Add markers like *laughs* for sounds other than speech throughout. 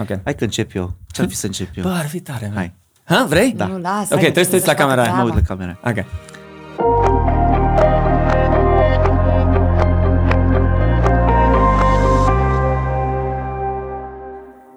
Ok. Hai că încep eu. Ce-ar fi să încep eu? Bă, ar fi tare, man. Hai. Ha, vrei? Da. Nu, lasă. Ok, trebuie să te uiți la camera aia. Mă uit la camera. Ok.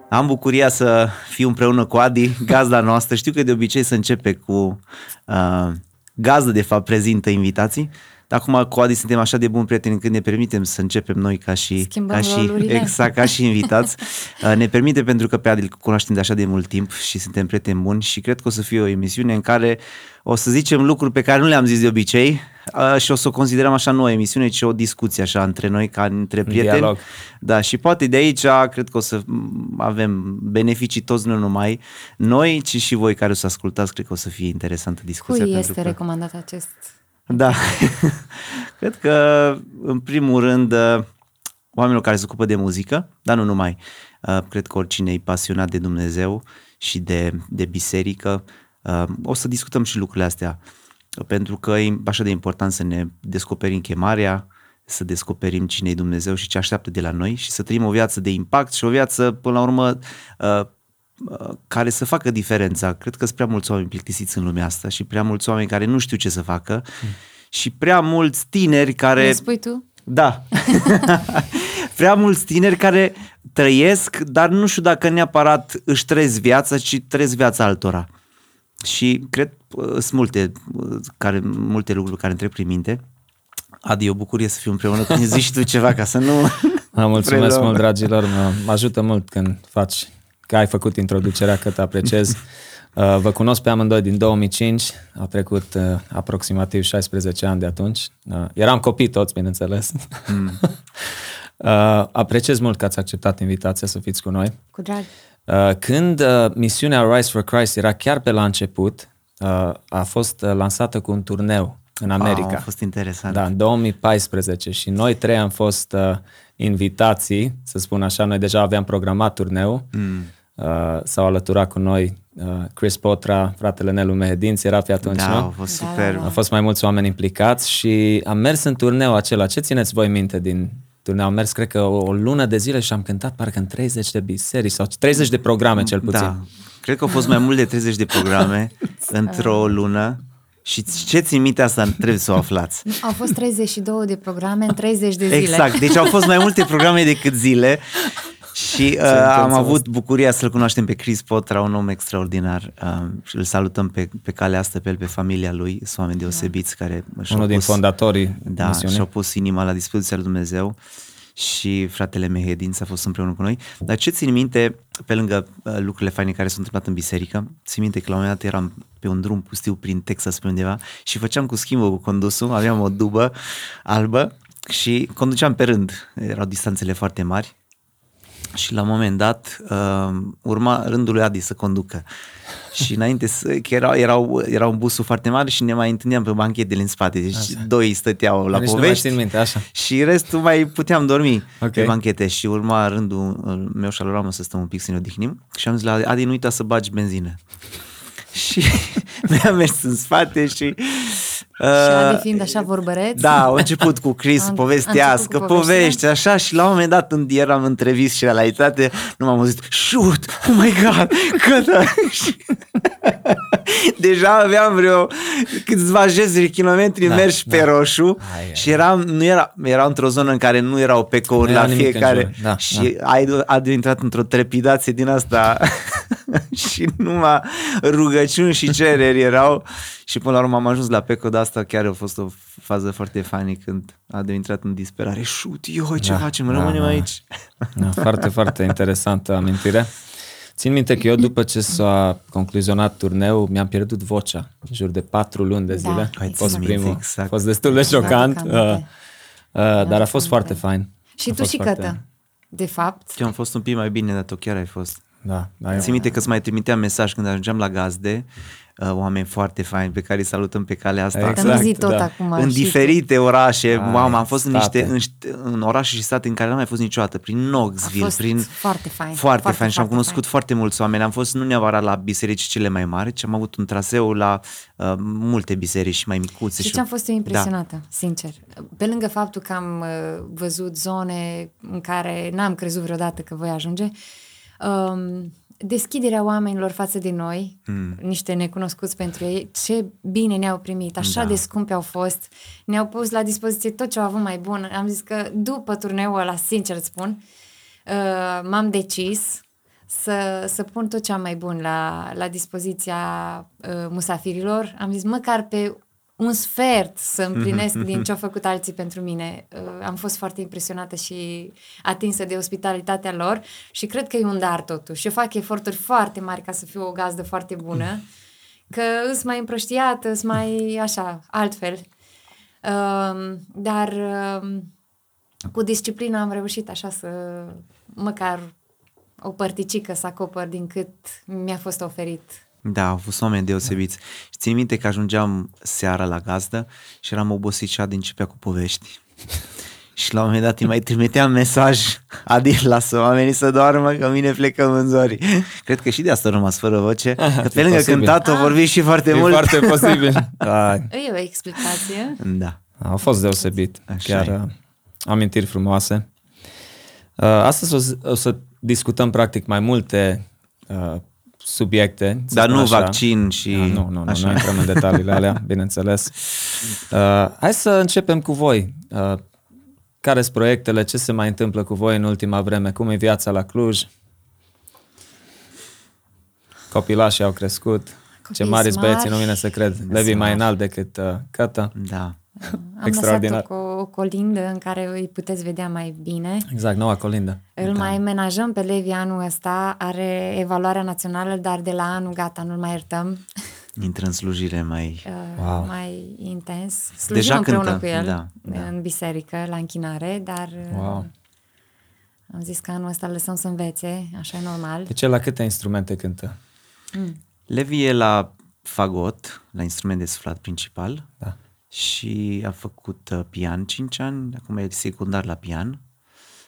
Am bucuria să fiu împreună cu Adi, gazda noastră. Știu că de obicei se începe cu uh, gazdă, de fapt, prezintă invitații. Dar acum cu Adi suntem așa de buni prieteni încât ne permitem să începem noi ca și, Schimbăm ca și rolurile. exact, ca și invitați. *laughs* Uh, ne permite pentru că pe Adi îl cunoaștem de așa de mult timp și suntem prieteni buni și cred că o să fie o emisiune în care o să zicem lucruri pe care nu le-am zis de obicei uh, și o să o considerăm așa nu o emisiune, ci o discuție așa între noi, ca între prieteni. dialog. Da, și poate de aici cred că o să m, avem beneficii toți, nu numai noi, ci și voi care o să ascultați, cred că o să fie interesantă discuția. Cui pentru este că... recomandat acest? Da, *laughs* cred că în primul rând uh, oamenilor care se ocupă de muzică, dar nu numai. Uh, Cred că oricine e pasionat de Dumnezeu și de, de biserică, uh, o să discutăm și lucrurile astea, pentru că e așa de important să ne descoperim chemarea, să descoperim cine e Dumnezeu și ce așteaptă de la noi și să trăim o viață de impact și o viață, până la urmă, uh, uh, care să facă diferența. Cred că sunt prea mulți oameni plictisiți în lumea asta și prea mulți oameni care nu știu ce să facă și prea mulți tineri care... Ne spui tu? Da. *laughs* Prea mulți tineri care trăiesc, dar nu știu dacă neapărat își trăiesc viața, ci trăiesc viața altora. Și cred uh, sunt multe, uh, care, multe lucruri care îmi trec prin minte. Adi, e o bucurie să fiu împreună cu tine. Zici și tu ceva ca să nu... Mă *laughs* mulțumesc preluăm. mult, dragilor. Mă, mă ajută mult când faci, că ai făcut introducerea, că te apreciez. *laughs* Uh, Vă cunosc pe amândoi din 2005, a trecut uh, aproximativ 16 ani de atunci. Uh, Eram copii toți, bineînțeles. Mm. *laughs* Apreciez mult că ați acceptat invitația să fiți cu noi. Cu drag. Uh, Când uh, misiunea Rise for Christ era chiar pe la început, uh, a fost uh, lansată cu un turneu în America. Wow, a fost interesant. Da, în 2014 și noi trei am fost uh, invitații, să spun așa, noi deja aveam programat turneu. Mm. Uh, s-au alăturat cu noi uh, Chris Potra, fratele Nelu Mehedinț, era pe atunci, Da, nu? a fost Da, super. da, da. Au fost mai mulți oameni implicați și am mers în turneu acela. Ce țineți voi minte din turneu? Am mers, cred că, o, o lună de zile și am cântat parcă în 30 de biserici sau 30 de programe cel puțin. Da. Cred că au fost mai mult de 30 de programe *laughs* într-o lună. Și ce țin minte asta trebuie să o aflați. Au fost 32 de programe în 30 de zile. Exact, deci au fost mai multe programe decât zile. Și uh, am avut bucuria să-l cunoaștem pe Chris Potra, un om extraordinar. Uh, și îl salutăm pe, pe calea asta pe el, pe familia lui, sunt oameni deosebiți care și-au Unul din pus, fondatorii da, misiunii. și-au pus inima la dispoziția lui Dumnezeu și fratele Mehedin s-a fost împreună cu noi. Dar ce țin minte, pe lângă uh, lucrurile faine care s-au întâmplat în biserică, țin minte că la un moment dat eram pe un drum pustiu prin Texas pe undeva și făceam cu schimbul cu condusul, aveam o dubă albă și conduceam pe rând, erau distanțele foarte mari și la un moment dat uh, urma rândul lui Adi să conducă. Și înainte să, că erau, erau, era un busul foarte mare și ne mai întâlneam pe banchetele în spate. Deci așa. doi stăteau la Nici nu mai povești țin minte, așa. și restul mai puteam dormi Ok. pe banchete și urma rândul uh, meu și al lui Ramon să stăm un pic să ne odihnim și am zis la Adi, Adi nu uita să bagi benzină. *laughs* și *laughs* noi am mers în spate și... Uh, Și Adi fiind așa vorbăreț. da, au început cu Chris Am- *laughs* am povestească, început cu povești, așa și la un moment dat când eram între vis și realitate, nu m-am auzit, shoot, oh my god, câtă... Și- *laughs* Deja aveam vreo câțiva zeci de kilometri Da, mergi da. pe roșu Ai, ai. și eram, nu era, era într-o zonă în care nu erau pecouri Nu la era nimic în fiecare jur, da, și ai a intrat într-o trepidație din asta *laughs* *laughs* și numai rugăciuni și cereri erau și până la urmă am ajuns la Peco, dar asta chiar a fost o fază foarte funny când a intrat în disperare. Șut, eu, ce Da, facem? da, Rămânem da. aici. Da, foarte, foarte interesantă amintire. Țin minte că eu după ce s-a concluzionat turneul, mi-am pierdut vocea în jur de patru luni de Da, zile. ai a fost ținut minte, primul. exact. A fost destul de șocant, Exact, uh, aminte. uh, dar a fost aminte. foarte fain. Și A tu fost și foarte- Cătă, de fapt. Eu am fost un pic mai bine, dar tu chiar ai fost. Da, da, eu- Țin minte că îți mai trimiteam mesaj când ajungeam la gazde, uh, oameni foarte faini pe care îi salutăm pe calea asta. Exact, Dar nu zi tot da. acum. în și diferite orașe, Ai, mamă, am fost în state. niște în, șt- în orașe și state în care n-am mai fost niciodată, prin A Knoxville, fost prin foarte fain. foarte, fain și am cunoscut fain. foarte mulți oameni. Am fost nu neapărat la biserici cele mai mari, ci am avut un traseu la uh, multe biserici mai micuțe. Și ce am fost eu Da. impresionată, sincer. Pe lângă faptul că am uh, văzut zone în care n-am crezut vreodată că voi ajunge, um, deschiderea oamenilor față de noi, mm. niște necunoscuți pentru ei, ce bine ne-au primit, așa Da. de scumpe au fost, ne-au pus la dispoziție tot ce au avut mai bun. Am zis că după turneul ăla, sincer îți spun, uh, m-am decis să, să pun tot ce am mai bun la, la dispoziția uh, musafirilor. Am zis măcar pe un sfert să *laughs* împlinesc din ce au făcut alții pentru mine. Uh, am fost foarte impresionată și atinsă de ospitalitatea lor și cred că e un dar totuși. Eu fac eforturi foarte mari ca să fiu o gazdă foarte bună, că îs mai împrăștiată, îs mai așa, altfel. Um, dar um, cu disciplina am reușit așa să măcar o părticică să acopăr din cât mi-a fost oferit. Da, au fost oameni deosebiți. Și țin minte că ajungeam seara la gazdă și eram obosit și Adi începea cu povești. *laughs* și la un moment dat îi mai trimiteam mesaj Adi, lasă oamenii să doarmă, că mine plecăm în zori. *laughs* Cred că și de asta a rămas fără voce. Că pe E lângă posibil. cântat o vorbi și foarte E mult. foarte posibil. *laughs* Da, E o explicație. Da. a fost deosebit. Așa Chiar e. uh, amintiri frumoase. Uh, Astăzi o să, o să discutăm practic mai multe uh, subiecte. să Dar spun nu așa. vaccin și... Ah, nu, nu, nu, așa. nu intrăm în detaliile alea, *laughs* bineînțeles. Uh, hai să începem cu voi. Uh, care sunt proiectele? Ce se mai întâmplă cu voi în ultima vreme? Cum e viața la Cluj? Copilașii au crescut. Ce Copiii mari sunt băieții, nu mari. vine să cred. Levi mai înalt decât uh, Cătă. Da. *laughs* Am Extraordinar. lăsat o, o colindă în care îi puteți vedea mai bine. Exact, noua colindă. Îl da. mai menajăm pe Levi anul ăsta, are evaluarea națională, dar de la anul gata, nu-l mai iertăm. *laughs* Intră în slujire mai... Uh, Wow. mai intens. Slujim Deja împreună cântă, cu el da, da. în biserică, la închinare, dar uh, Wow. am zis că anul ăsta îl lăsăm să învețe, așa e normal. Deci el la câte instrumente cântă? Levi e la fagot, la instrument de suflat principal. Da. Și a făcut uh, pian 5 ani, acum e secundar la pian,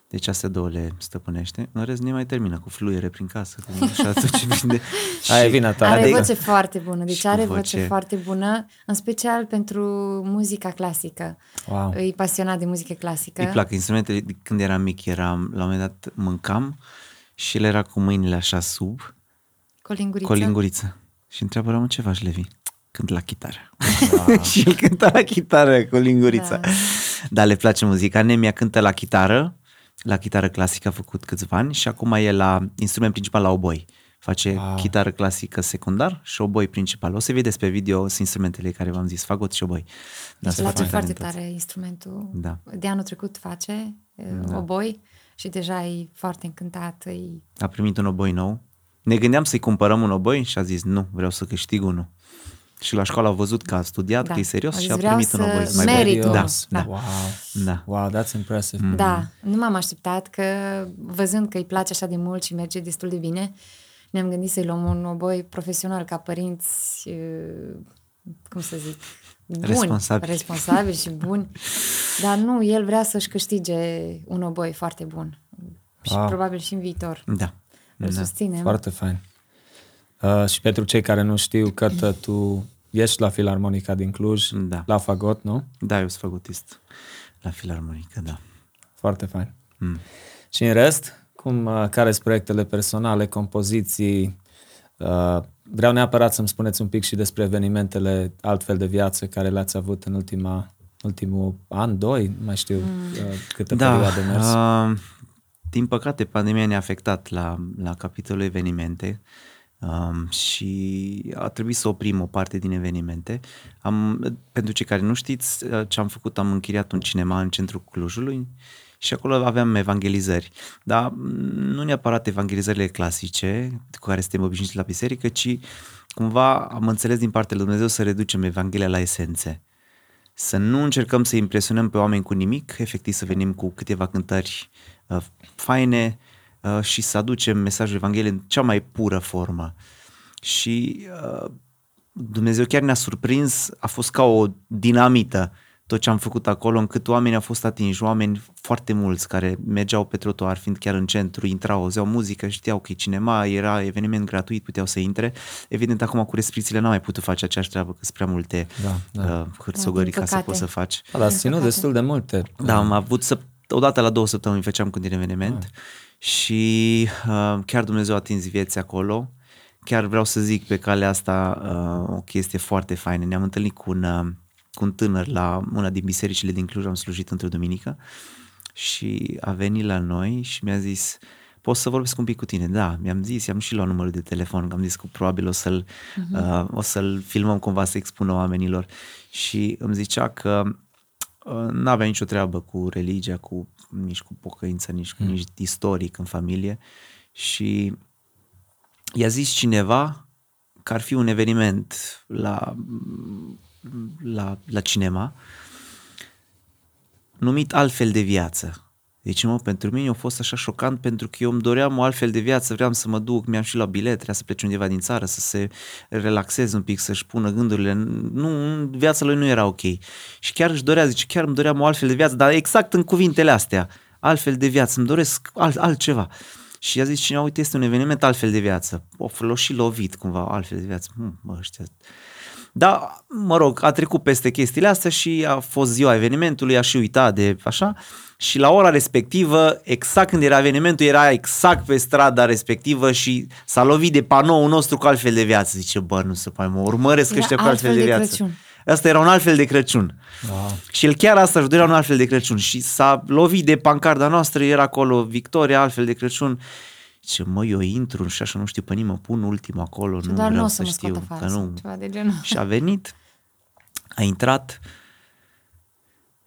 deci astea două le stăpânește. În rest, nu mai termină cu fluiere prin casă, cu așa tot ce prinde. *laughs* Aia e vina ta. Are Adică- voce foarte bună, deci Și cu are voce. voce foarte bună, în special pentru muzica clasică. Wow. E pasionat de muzică clasică. Îi plac instrumentele. Când eram mic, eram, la un moment dat mâncam și el era cu mâinile așa sub, Cu o linguriță. cu o linguriță. Și întreabă, rămân ce faci, Levi? Cânt la chitară. *laughs* și el cânta la chitară cu lingurița. Da. Da, le place muzica. Nemia cântă la chitară, la chitară clasică a făcut câțiva ani și acum e la instrument principal la oboi. Face Wow. wow. chitară clasică secundar și oboi principal. O să vedeți pe video, sunt instrumentele care v-am zis, fagot și oboi. Da, Îmi sunt place foarte talentați. tare instrumentul. Da. De anul trecut face da. oboi și deja e foarte încântat. E... A primit un oboi nou. Ne gândeam să-i cumpărăm un oboi și a zis nu, vreau să câștig unul. Și la școală au văzut că a studiat, Da. că e serios Aș zis, și a vreau primit un să oboi. merit Da, unul. da, Da. Wow. da. Wow, that's impressive. Mm. Da, nu m-am așteptat că văzând că îi place așa de mult și merge destul de bine, ne-am gândit să-i luăm un oboi profesional ca părinți, uh, cum să zic, buni, Responsabili. responsabili și buni. Dar nu, el vrea să-și câștige un oboi foarte bun. Și Wow. probabil și în viitor. Da. Îl da. susținem. Foarte fain. Uh, și pentru cei care nu știu, că tu ești la Filarmonica din Cluj, Da. la Fagot, nu? Da, eu sunt fagotist la filarmonică, da. Foarte fain. Mm. Și în rest, cum, uh, care sunt proiectele personale, compoziții? Uh, vreau neapărat să-mi spuneți un pic și despre evenimentele altfel de viață care le-ați avut în ultima, ultimul an, doi, nu mai știu uh, câtă Da, perioadă mers. uh, din păcate pandemia ne-a afectat la, la capitolul evenimente um, și a trebuit să oprim o parte din evenimente. Am, pentru cei care nu știți uh, ce am făcut, am închiriat un cinema în centrul Clujului și acolo aveam evangelizări. Dar mm, nu neapărat evangelizările clasice cu care suntem obișnuiți la biserică, ci cumva am înțeles din partea lui Dumnezeu să reducem Evanghelia la esențe să nu încercăm să impresionăm pe oameni cu nimic, efectiv să venim cu câteva cântări uh, faine uh, și să aducem mesajul Evangheliei în cea mai pură formă. Și uh, Dumnezeu chiar ne-a surprins, a fost ca o dinamită tot ce am făcut acolo, încât oamenii au fost atinși, oameni foarte mulți care mergeau pe trotuar, fiind chiar în centru, intrau, auzeau muzică, știau că e cinema, era eveniment gratuit, puteau să intre. Evident, acum cu restricțiile n-am mai putut face aceeași treabă, că sunt prea multe Da, da. uh, hârțogării Din ca să păcate. poți să faci. Da, dar ați ținut destul de multe. Da, am avut să, odată la două săptămâni făceam când un eveniment Ah. Și uh, chiar Dumnezeu a atins vieți acolo. Chiar vreau să zic pe calea asta uh, o chestie foarte faină. Ne-am întâlnit cu un, uh, cu un tânăr la una din bisericile din Cluj, am slujit într-o duminică și a venit la noi și mi-a zis pot să vorbesc un pic cu tine? Da, mi-am zis, i-am și luat numărul de telefon, că am zis că probabil o să-l, uh-huh. uh, o să-l filmăm cumva să expună oamenilor și îmi zicea că uh, nu avea nicio treabă cu religia, cu, nici cu pocăință, nici cu mm. nici istoric în familie și i-a zis cineva că ar fi un eveniment la, la, la cinema numit Altfel de viață. Deci, mă, pentru mine a fost așa șocant pentru că eu îmi doream o altfel de viață, vreau să mă duc, mi-am și la bilet, trebuia să plece undeva din țară, să se relaxeze un pic, să-și pună gândurile. Nu, viața lui nu era ok. Și chiar își dorea, zice, chiar îmi doream o altfel de viață, dar exact în cuvintele astea, altfel de viață, îmi doresc alt, altceva. Și a zis cineva, uite, este un eveniment altfel de viață. O l și lovit cumva, altfel de viață. Hm, mă, ăștia dar, mă rog, a trecut peste chestiile astea și a fost ziua evenimentului, a și uitat de așa și la ora respectivă, exact când era evenimentul, era exact pe strada respectivă și s-a lovit de panoul nostru cu altfel de viață. Zice, bă, nu se mai mă urmăresc era ăștia cu altfel de, de viață. Crăciun. Asta era un altfel de Crăciun. Wow. Și el chiar asta își dorea un altfel de Crăciun și s-a lovit de pancarda noastră, era acolo Victoria, altfel de Crăciun. Ce mă, eu intru și așa nu știu pe nimeni, mă pun ultimul acolo, nu Doar vreau nu să, să știu. Că nu. Ceva de genul. Și a venit, a intrat,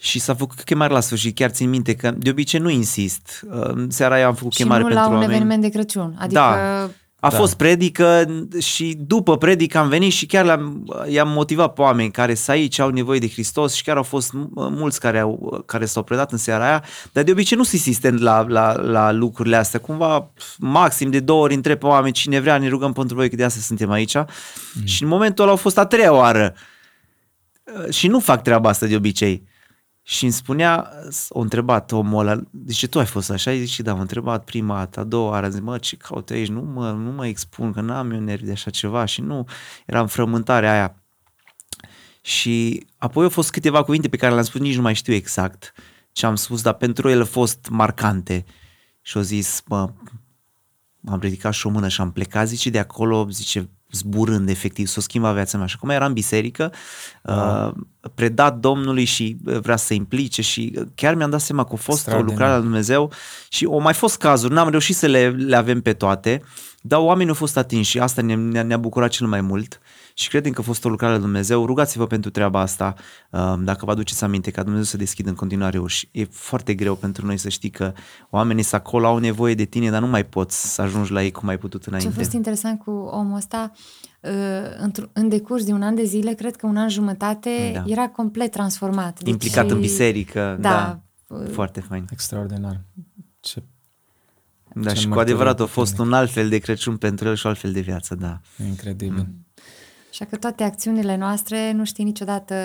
și s-a făcut chemare la sfârșit, chiar țin minte că de obicei nu insist. Seara aia am făcut și chemare nu pentru la un oameni. eveniment de Crăciun. Adică... Da. A da. fost predică și după predică am venit și chiar le-am, i-am motivat pe oameni care să aici au nevoie de Hristos și chiar au fost mulți care, au, care s-au predat în seara aia, dar de obicei nu sunt insistent la, la, la lucrurile astea. Cumva maxim de două ori întreb pe oameni cine vrea, ne rugăm pentru voi că de asta suntem aici. Mm. Și în momentul ăla au fost a treia oară. Și nu fac treaba asta de obicei. Și îmi spunea, o întrebat omul ăla, zice, tu ai fost așa? Zice, da, m-a întrebat prima dată, a doua oară, zic, mă, ce caut aici? Nu mă, nu mă expun, că n-am eu nervi de așa ceva și nu, era în frământarea aia. Și apoi au fost câteva cuvinte pe care le-am spus, nici nu mai știu exact ce am spus, dar pentru el a fost marcante. Și au zis, mă, am ridicat și o mână și am plecat, zice, de acolo, zice, zburând efectiv, să o schimba viața mea. Și acum era în biserică, uh, predat Domnului și vrea să se implice și chiar mi-am dat seama că a fost o lucrare la Dumnezeu și au mai fost cazuri, n-am reușit să le, le avem pe toate, dar oamenii au fost atinși și asta ne-a, ne-a bucurat cel mai mult și credem că a fost o lucrare la Dumnezeu. Rugați-vă pentru treaba asta, um, dacă vă aduceți aminte, ca Dumnezeu să deschidă în continuare uși. E foarte greu pentru noi să știi că oamenii să acolo au nevoie de tine, dar nu mai poți să ajungi la ei cum ai putut înainte. Ce a fost interesant cu omul ăsta, uh, în decurs de un an de zile, cred că un an jumătate, da. era complet transformat. Deci, Implicat în biserică, da. da. Foarte fain. Extraordinar. Ce da, și cu adevărat a fost un alt fel de Crăciun pentru el și un alt fel de viață, da. Incredibil. Mm. Așa că toate acțiunile noastre nu știi niciodată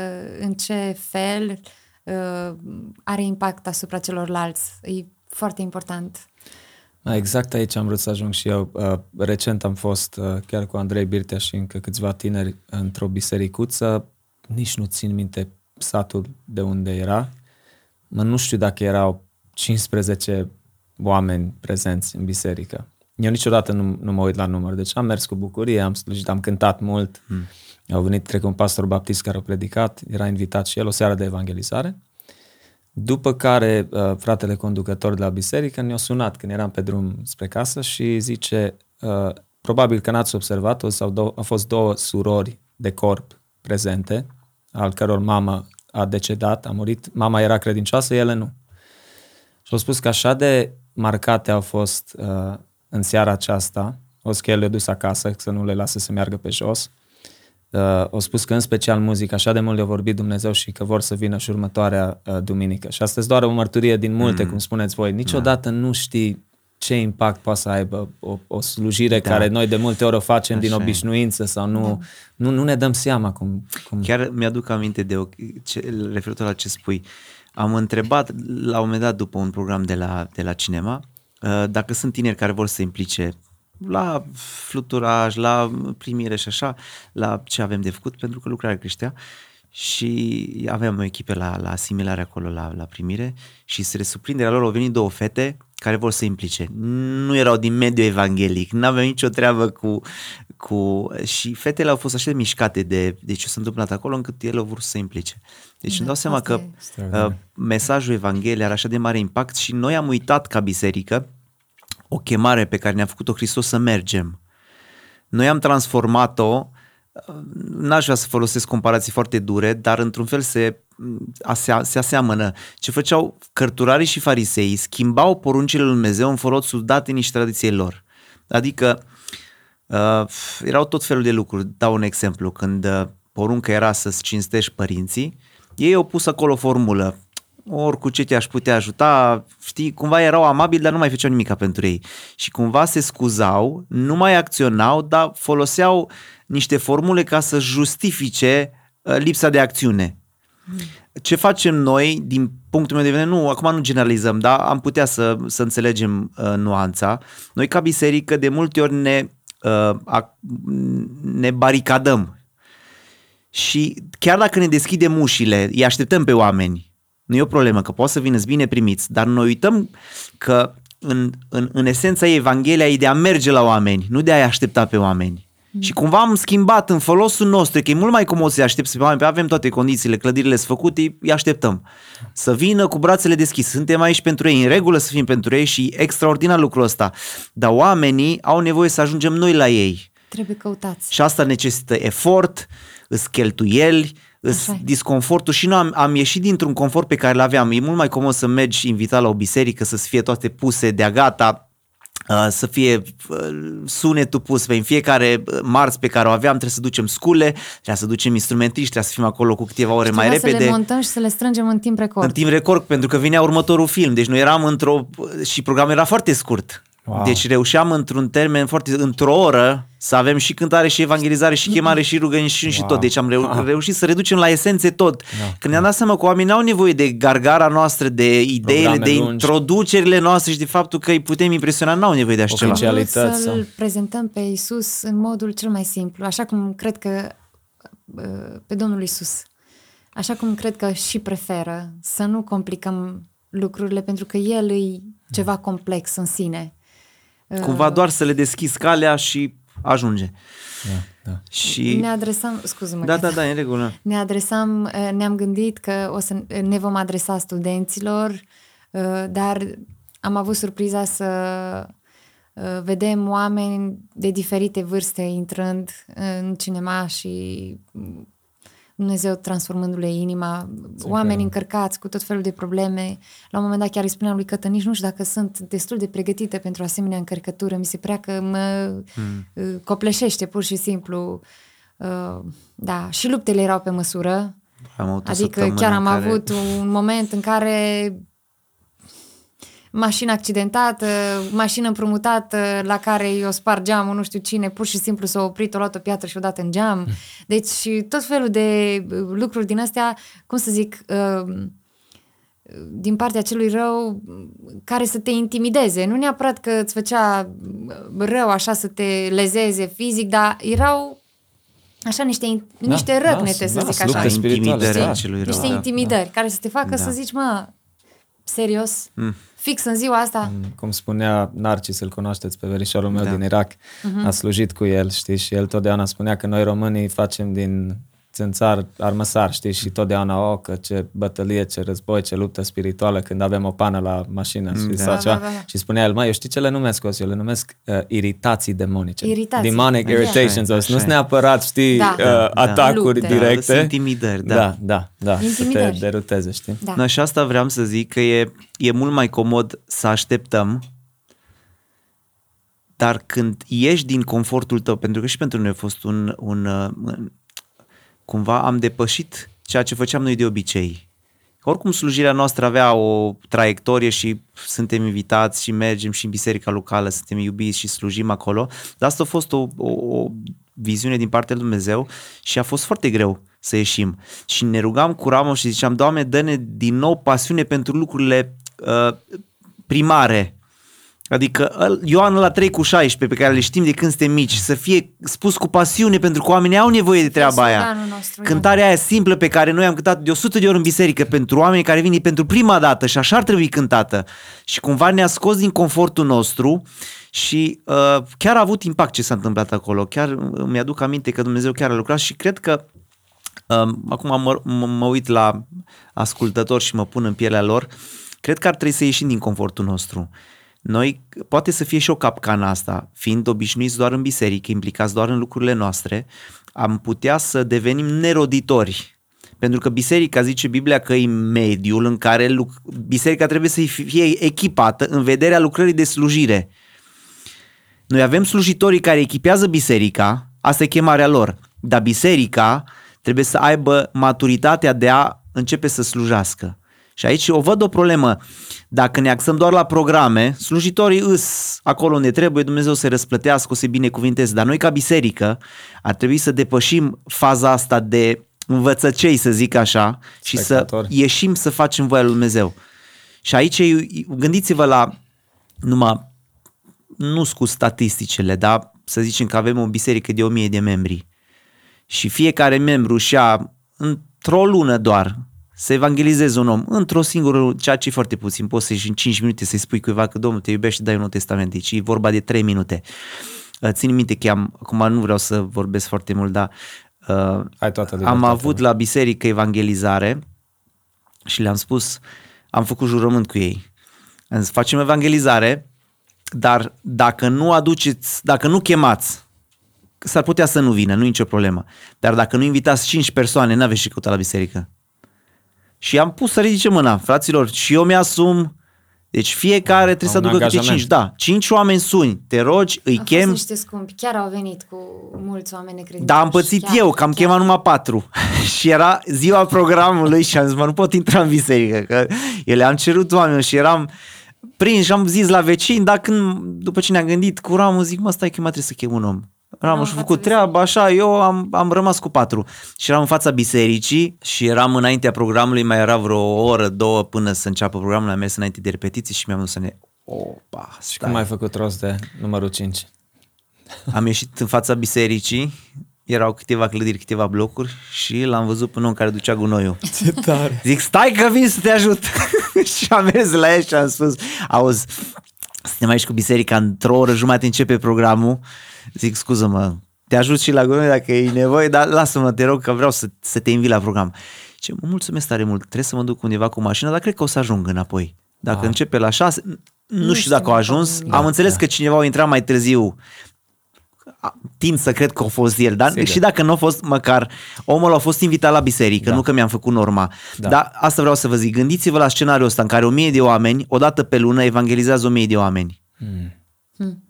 în ce fel uh, are impact asupra celorlalți. E foarte important. Da, exact aici am vrut să ajung și eu. Uh, recent am fost uh, chiar cu Andrei Birtea și încă câțiva tineri într-o bisericuță. Nici nu țin minte satul de unde era. Mă, nu știu dacă erau 15 oameni prezenți în biserică. Eu niciodată nu, nu mă uit la număr, deci am mers cu bucurie, am slujit, am cântat mult. Mm. Au venit, cred că un pastor baptist care a predicat, era invitat și el o seară de evangelizare. După care uh, fratele conducător de la biserică ne-a sunat când eram pe drum spre casă și zice, uh, probabil că n-ați observat, sau dou- au fost două surori de corp prezente, al căror mamă a decedat, a murit. Mama era credincioasă, ele nu. Și au spus că așa de marcate au fost uh, în seara aceasta, o să le dus acasă, să nu le lasă să meargă pe jos. Uh, o spus că în special muzică așa de mult le-a vorbit Dumnezeu și că vor să vină și următoarea uh, duminică. Și asta doar o mărturie din multe, mm. cum spuneți voi. Niciodată da. nu știi ce impact poate să aibă o, o slujire da. care noi de multe ori o facem Așa din obișnuință sau nu, da. nu, nu ne dăm seama cum... cum... Chiar mi-aduc aminte de o, ce, referitor la ce spui. Am întrebat la un moment dat după un program de la, de la cinema Uh, dacă sunt tineri care vor să se implice la fluturaj, la primire și așa, la ce avem de făcut, pentru că lucrarea creștea și aveam o echipă la, la asimilare acolo la, la primire și spre surprinderea lor au venit două fete care vor să implice. Nu erau din mediul evanghelic, nu aveau nicio treabă cu, cu... Și fetele au fost așa de mișcate de, de ce s-a întâmplat acolo, încât ele au vrut să se implice. Deci da, îmi dau seama că uh, mesajul Evangheliei are așa de mare impact și noi am uitat ca biserică o chemare pe care ne-a făcut-o Hristos să mergem. Noi am transformat-o n-aș vrea să folosesc comparații foarte dure, dar într-un fel se, asea, se aseamănă. Ce făceau cărturarii și farisei, schimbau poruncile lui Dumnezeu în folosul date niște tradiției lor. Adică uh, erau tot felul de lucruri. Dau un exemplu. Când uh, porunca era să-ți cinstești părinții, ei au pus acolo o formulă ori cu ce te-aș putea ajuta, știi, cumva erau amabili, dar nu mai făceau nimica pentru ei. Și cumva se scuzau, nu mai acționau, dar foloseau niște formule ca să justifice uh, lipsa de acțiune. Ce facem noi, din punctul meu de vedere, nu, acum nu generalizăm, dar am putea să, să înțelegem uh, nuanța. Noi ca biserică de multe ori ne, uh, a, ne baricadăm și chiar dacă ne deschidem ușile, îi așteptăm pe oameni, nu e o problemă, că poate să vină bine primiți, dar noi uităm că în, în, în esența ei, Evanghelia e de a merge la oameni, nu de a-i aștepta pe oameni. Mm. Și cumva am schimbat în folosul nostru, că e mult mai comod să-i aștepți pe oameni, pe avem toate condițiile, clădirile sunt făcute, îi așteptăm. Să vină cu brațele deschise, suntem aici pentru ei, în regulă să fim pentru ei și extraordinar lucrul ăsta. Dar oamenii au nevoie să ajungem noi la ei. Trebuie căutați. Și asta necesită efort, îți cheltuieli, Așa. disconfortul și nu am, am ieșit dintr-un confort pe care l-aveam. E mult mai comod să mergi invitat la o biserică, să fie toate puse de-a gata, uh, să fie uh, sunetul pus pe în fiecare uh, marți pe care o aveam, trebuie să ducem scule, trebuie să ducem instrumentiști, trebuie să fim acolo cu câteva ore mai repede. să le montăm și să le strângem în timp record. În timp record, pentru că vinea următorul film. Deci noi eram într-o... și programul era foarte scurt. Wow. Deci reușeam într-un termen foarte, într-o oră, să avem și cântare și evangelizare și chemare și rugăciuni și, wow. și tot. Deci am reu- wow. reușit să reducem la esențe tot. Da. Când ne-am dat seama că oamenii au nevoie de gargara noastră, de ideile, Programe de lungi. introducerile noastre și de faptul că îi putem impresiona, n-au nevoie de așa ceva. Să-L prezentăm pe Isus în modul cel mai simplu, așa cum cred că uh, pe Domnul Isus. Așa cum cred că și preferă să nu complicăm lucrurile pentru că El e ceva complex în sine. Cumva doar să le deschizi calea și ajunge. Da, da. Și... Ne adresam, scuză-mă. Da, da, da, în regulă. Ne adresam, eh, ne-am gândit că o să ne vom adresa studenților, eh, dar am avut surpriza să eh, vedem oameni de diferite vârste intrând în cinema și Dumnezeu transformându-le inima, Sim, oameni încărcați cu tot felul de probleme. La un moment dat chiar îi spuneam lui Cătă, nici nu știu dacă sunt destul de pregătite pentru asemenea încărcătură. Mi se prea că mă hmm. copleșește pur și simplu. Uh, da, și luptele erau pe măsură. Am adică chiar am care... avut un moment în care mașină accidentată, mașină împrumutată la care i-o spar geamul, nu știu cine, pur și simplu s-a oprit, o luat o piatră și o dat în geam. Deci tot felul de lucruri din astea, cum să zic, uh, din partea celui rău care să te intimideze. Nu neapărat că îți făcea rău așa să te lezeze fizic, dar erau așa niște, da, niște răgnete, da, să da, zic așa. Intimidări celui rău. Niște intimidări da. care să te facă da. să zici, mă, serios, mm fix în ziua asta. Mm, cum spunea Narcis, îl cunoașteți pe verișorul meu da. din Irak, uh-huh. a slujit cu el, știți, și el totdeauna spunea că noi românii facem din țânțar armăsar, știi, și totdeauna, o, că ce bătălie, ce război, ce luptă spirituală când avem o pană la mașină, știi, da. sau da, Da, da, da. Și spunea el, mai eu știi ce le numesc, eu le numesc uh, iritații demonice. Iritații. Demonic așa irritations, așa nu sunt neapărat, știi, da. uh, da. atacuri da. directe. intimidări, da. Da, da, da, să te deruteze, știi. Da. No, și asta vreau să zic, că e, e mult mai comod să așteptăm dar când ieși din confortul tău, pentru că și pentru noi a fost un, un, un cumva am depășit ceea ce făceam noi de obicei. Oricum slujirea noastră avea o traiectorie și suntem invitați și mergem și în biserica locală, suntem iubiți și slujim acolo, dar asta a fost o, o, o viziune din partea lui Dumnezeu și a fost foarte greu să ieșim. Și ne rugam cu Ramos și ziceam, Doamne, dă-ne din nou pasiune pentru lucrurile uh, primare, Adică Ioan la 3 cu 16 pe care le știm de când suntem mici, să fie spus cu pasiune pentru că oamenii au nevoie de treaba aia. Nostru, Cântarea aia simplă pe care noi am cântat de 100 de ori în biserică pentru oameni care vin pentru prima dată și așa ar trebui cântată. Și cumva ne-a scos din confortul nostru și uh, chiar a avut impact ce s-a întâmplat acolo. Chiar îmi aduc aminte că Dumnezeu chiar a lucrat și cred că uh, acum mă, mă, mă uit la ascultători și mă pun în pielea lor, cred că ar trebui să ieșim din confortul nostru. Noi, poate să fie și o capcană asta, fiind obișnuiți doar în biserică, implicați doar în lucrurile noastre, am putea să devenim neroditori. Pentru că biserica, zice Biblia, că e mediul în care biserica trebuie să fie echipată în vederea lucrării de slujire. Noi avem slujitorii care echipează biserica, asta e chemarea lor, dar biserica trebuie să aibă maturitatea de a începe să slujească. Și aici o văd o problemă. Dacă ne axăm doar la programe, slujitorii îs acolo unde trebuie, Dumnezeu să răsplătească, o să binecuvinteze. Dar noi ca biserică ar trebui să depășim faza asta de învățăcei, să zic așa, și Spectator. să ieșim să facem voia lui Dumnezeu. Și aici gândiți-vă la numai nu cu statisticele, dar să zicem că avem o biserică de 1000 de membri și fiecare membru și-a într-o lună doar să evangelizezi un om într-o singură, ceea ce e foarte puțin, poți să ieși în 5 minute să-i spui cuiva că Domnul te iubește și dai un nou testament, deci e vorba de 3 minute. Uh, țin minte că am, acum nu vreau să vorbesc foarte mult, dar uh, Ai toată am avut la biserică evangelizare și le-am spus, am făcut jurământ cu ei. Am zis, facem evangelizare, dar dacă nu aduceți, dacă nu chemați, s-ar putea să nu vină, nu e nicio problemă. Dar dacă nu invitați 5 persoane, n-aveți și căuta la biserică. Și am pus să ridice mâna, fraților, și eu mi-asum deci fiecare trebuie să aducă câte cinci. Da, cinci oameni suni, te rogi, îi au chem. Au niște scumpi, chiar au venit cu mulți oameni necredincioși. Da, am pățit chiar, eu, că am chiar. chemat numai patru. *laughs* și era ziua programului și am zis, mă, nu pot intra în biserică, că eu le-am cerut oameni și eram prins și am zis la vecini, dar când, după ce ne-am gândit cu Ramu, zic, mă, stai că mai trebuie să chem un om. Ramon și-a făcut treaba, așa, eu am, am rămas cu patru. Și eram în fața bisericii și eram înaintea programului, mai era vreo o oră, două până să înceapă programul, am mers înainte de repetiții și mi-am dus să ne... Opa, stai. Și cum ai făcut rost de numărul 5? Am ieșit în fața bisericii, erau câteva clădiri, câteva blocuri și l-am văzut pe un om care ducea gunoiul. *laughs* Ce tare! Zic, stai că vin să te ajut! *laughs* și am mers la el și am spus, auzi, suntem aici cu biserica, într-o oră jumătate începe programul Zic, scuză-mă, te ajut și la gunoi dacă e nevoie, dar lasă-mă, te rog, că vreau să, să te invit la program. Ce, mă mulțumesc tare mult, trebuie să mă duc undeva cu mașina, dar cred că o să ajung înapoi. Dacă ah. începe la șase, nu, nu știu dacă au ajuns, da, am înțeles da. că cineva a intrat mai târziu, tind să cred că a fost el, dar Sigur. și dacă nu a fost, măcar omul a fost invitat la biserică, da. nu că mi-am făcut norma. Da. Dar asta vreau să vă zic, gândiți-vă la scenariul ăsta în care o mie de oameni, odată pe lună, evangelizează o mie de oameni. Hmm. Hmm.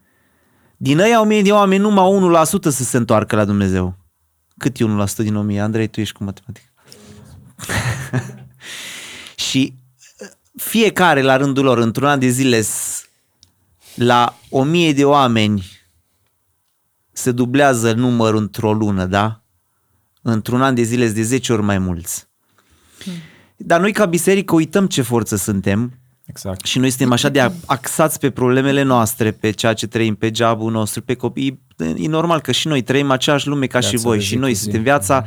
Din aia o mie de oameni, numai 1% să se întoarcă la Dumnezeu. Cât e 1% din 1000? Andrei, tu ești cu matematică. *laughs* și uh, fiecare la rândul lor, într-un an de zile, la o mie de oameni se dublează numărul într-o lună, da? Într-un an de zile de 10 ori mai mulți. Hmm. Dar noi ca biserică uităm ce forță suntem Exact. Și noi suntem așa de axați pe problemele noastre, pe ceea ce trăim, pe jobul nostru, pe copii. E normal că și noi trăim aceeași lume ca viața și voi și noi suntem viața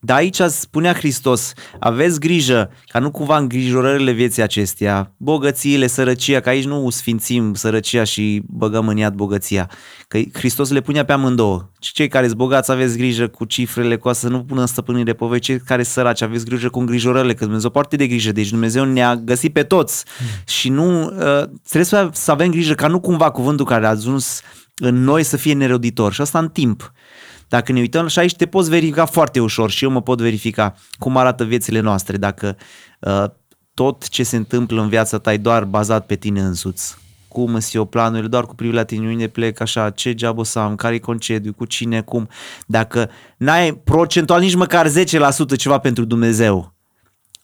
dar aici spunea Hristos, aveți grijă ca nu cumva îngrijorările vieții acesteia, bogățiile, sărăcia, că aici nu sfințim sărăcia și băgăm în iad bogăția. Că Hristos le punea pe amândouă. Cei care sunt bogați aveți grijă cu cifrele, cu asta, să nu pună în stăpânire pe voi. Cei care sunt săraci aveți grijă cu îngrijorările, că Dumnezeu poate de grijă. Deci Dumnezeu ne-a găsit pe toți. Mm. Și nu, uh, trebuie să avem grijă ca nu cumva cuvântul care a ajuns în noi să fie neroditor. Și asta în timp. Dacă ne uităm și aici te poți verifica foarte ușor și eu mă pot verifica cum arată viețile noastre dacă uh, tot ce se întâmplă în viața ta e doar bazat pe tine însuți. Cum îți eu planurile, doar cu privire la tine, unde plec, așa, ce job o să am, care e concediu, cu cine, cum. Dacă n-ai procentual nici măcar 10% ceva pentru Dumnezeu,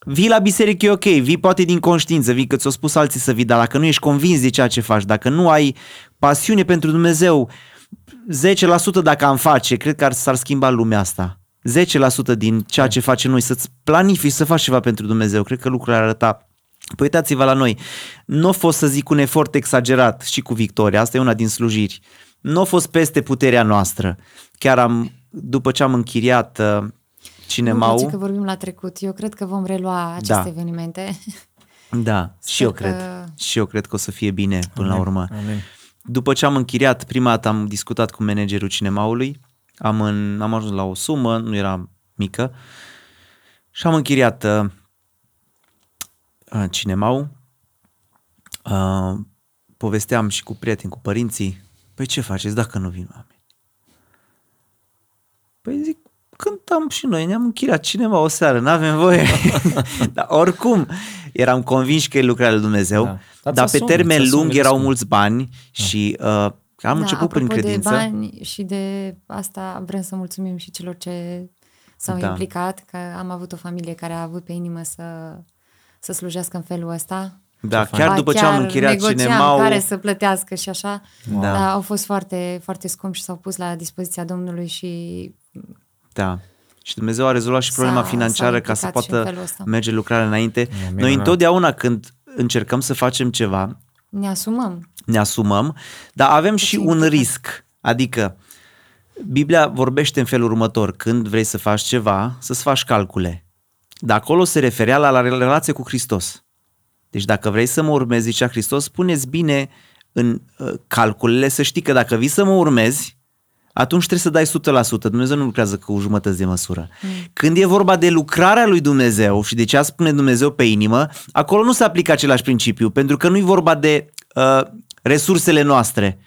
vii la biserică e ok, vii poate din conștiință, vii că ți-au spus alții să vii, dar dacă nu ești convins de ceea ce faci, dacă nu ai pasiune pentru Dumnezeu, 10% dacă am face, cred că ar, s-ar schimba lumea asta. 10% din ceea ce facem noi, să-ți planifici să faci ceva pentru Dumnezeu. Cred că lucrurile ar arăta Păi uitați-vă la noi. Nu a fost, să zic, un efort exagerat și cu victoria. Asta e una din slujiri. Nu a fost peste puterea noastră. Chiar am, după ce am închiriat uh, cinemaul... Nu că vorbim la trecut. Eu cred că vom relua aceste Da. evenimente. Da, și eu că- cred. Și eu cred că o să fie bine până la urmă. Amin. După ce am închiriat, prima dată am discutat cu managerul cinemaului, am, în, am ajuns la o sumă, nu era mică, și am închiriat uh, uh, cinemaul. Uh, povesteam și cu prieteni, cu părinții. Păi ce faceți dacă nu vin oameni? Păi zic, cântăm și noi, ne-am închiriat cinema o seară, nu avem voie. *laughs* Dar oricum, eram convins că e lucrarea lui Dumnezeu, Da. da. Dar dar îți pe asumi, termen îți asumi lung erau riscul. mulți bani și uh, am da, început prin apropo credință. de bani și de asta vrem să mulțumim și celor ce s-au Da. implicat, că am avut o familie care a avut pe inimă să, să slujească în felul ăsta. Da, fain. chiar Ba, după ce am chiar închiriat negociam cinemaul, care să plătească și așa, Da. dar au fost foarte, foarte scumpi și s-au pus la dispoziția Domnului și da. Și Dumnezeu a rezolvat și problema S-a- financiară s-a ca să implicat și în poată felul ăsta. merge lucrarea înainte. minunat. Noi întotdeauna când încercăm să facem ceva, ne asumăm. ne asumăm, dar avem și un implicat. risc. Adică, Biblia vorbește în felul următor, când vrei să faci ceva, să-ți faci calcule. Dar acolo se referea la, la relație cu Hristos. Deci dacă vrei să mă urmezi, zicea Hristos, puneți bine în uh, calculele să știi că dacă vii să mă urmezi, atunci trebuie să dai 100%. Dumnezeu nu lucrează cu jumătăți de măsură. Când e vorba de lucrarea lui Dumnezeu și de ce a spune Dumnezeu pe inimă, acolo nu se aplică același principiu, pentru că nu e vorba de uh, resursele noastre.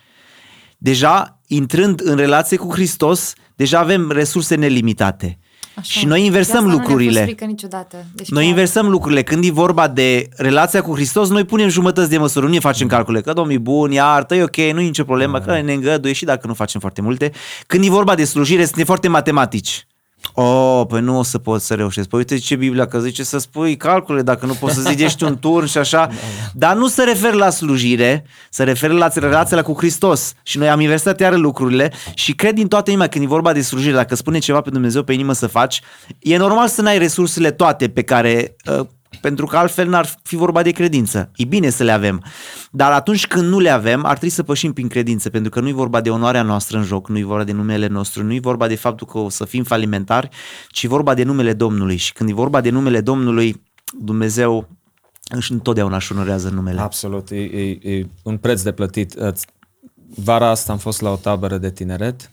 Deja, intrând în relație cu Hristos, deja avem resurse nelimitate. Așa. Și noi inversăm De asta Nu lucrurile. ne-a fost frică niciodată. Deci Noi chiar- inversăm lucrurile. Când e vorba de relația cu Hristos, noi punem jumătăți de măsură, nu ne facem calcule, că Domnul e bun, iartă, e ok, nu e nicio problemă, că ne îngăduie și dacă nu facem foarte multe. Când e vorba de slujire, suntem foarte matematici. Oh, păi nu o să pot să reușesc. Păi uite ce Biblia că zice să spui calcule dacă nu poți să zidești un turn și așa. Dar nu se referă la slujire, se referă la relația cu Hristos. Și noi am inversat iară lucrurile și cred din toată inima când e vorba de slujire, dacă spune ceva pe Dumnezeu pe inimă să faci, e normal să n-ai resursele toate pe care uh, pentru că altfel n-ar fi vorba de credință. E bine să le avem. Dar atunci când nu le avem, ar trebui să pășim prin credință, pentru că nu e vorba de onoarea noastră în joc, nu e vorba de numele nostru, nu e vorba de faptul că o să fim falimentari, ci e vorba de numele Domnului. Și când e vorba de numele Domnului, Dumnezeu își întotdeauna își onorează numele. Absolut, e, e, e un preț de plătit. Îți- Vara asta am fost la o tabără de tineret,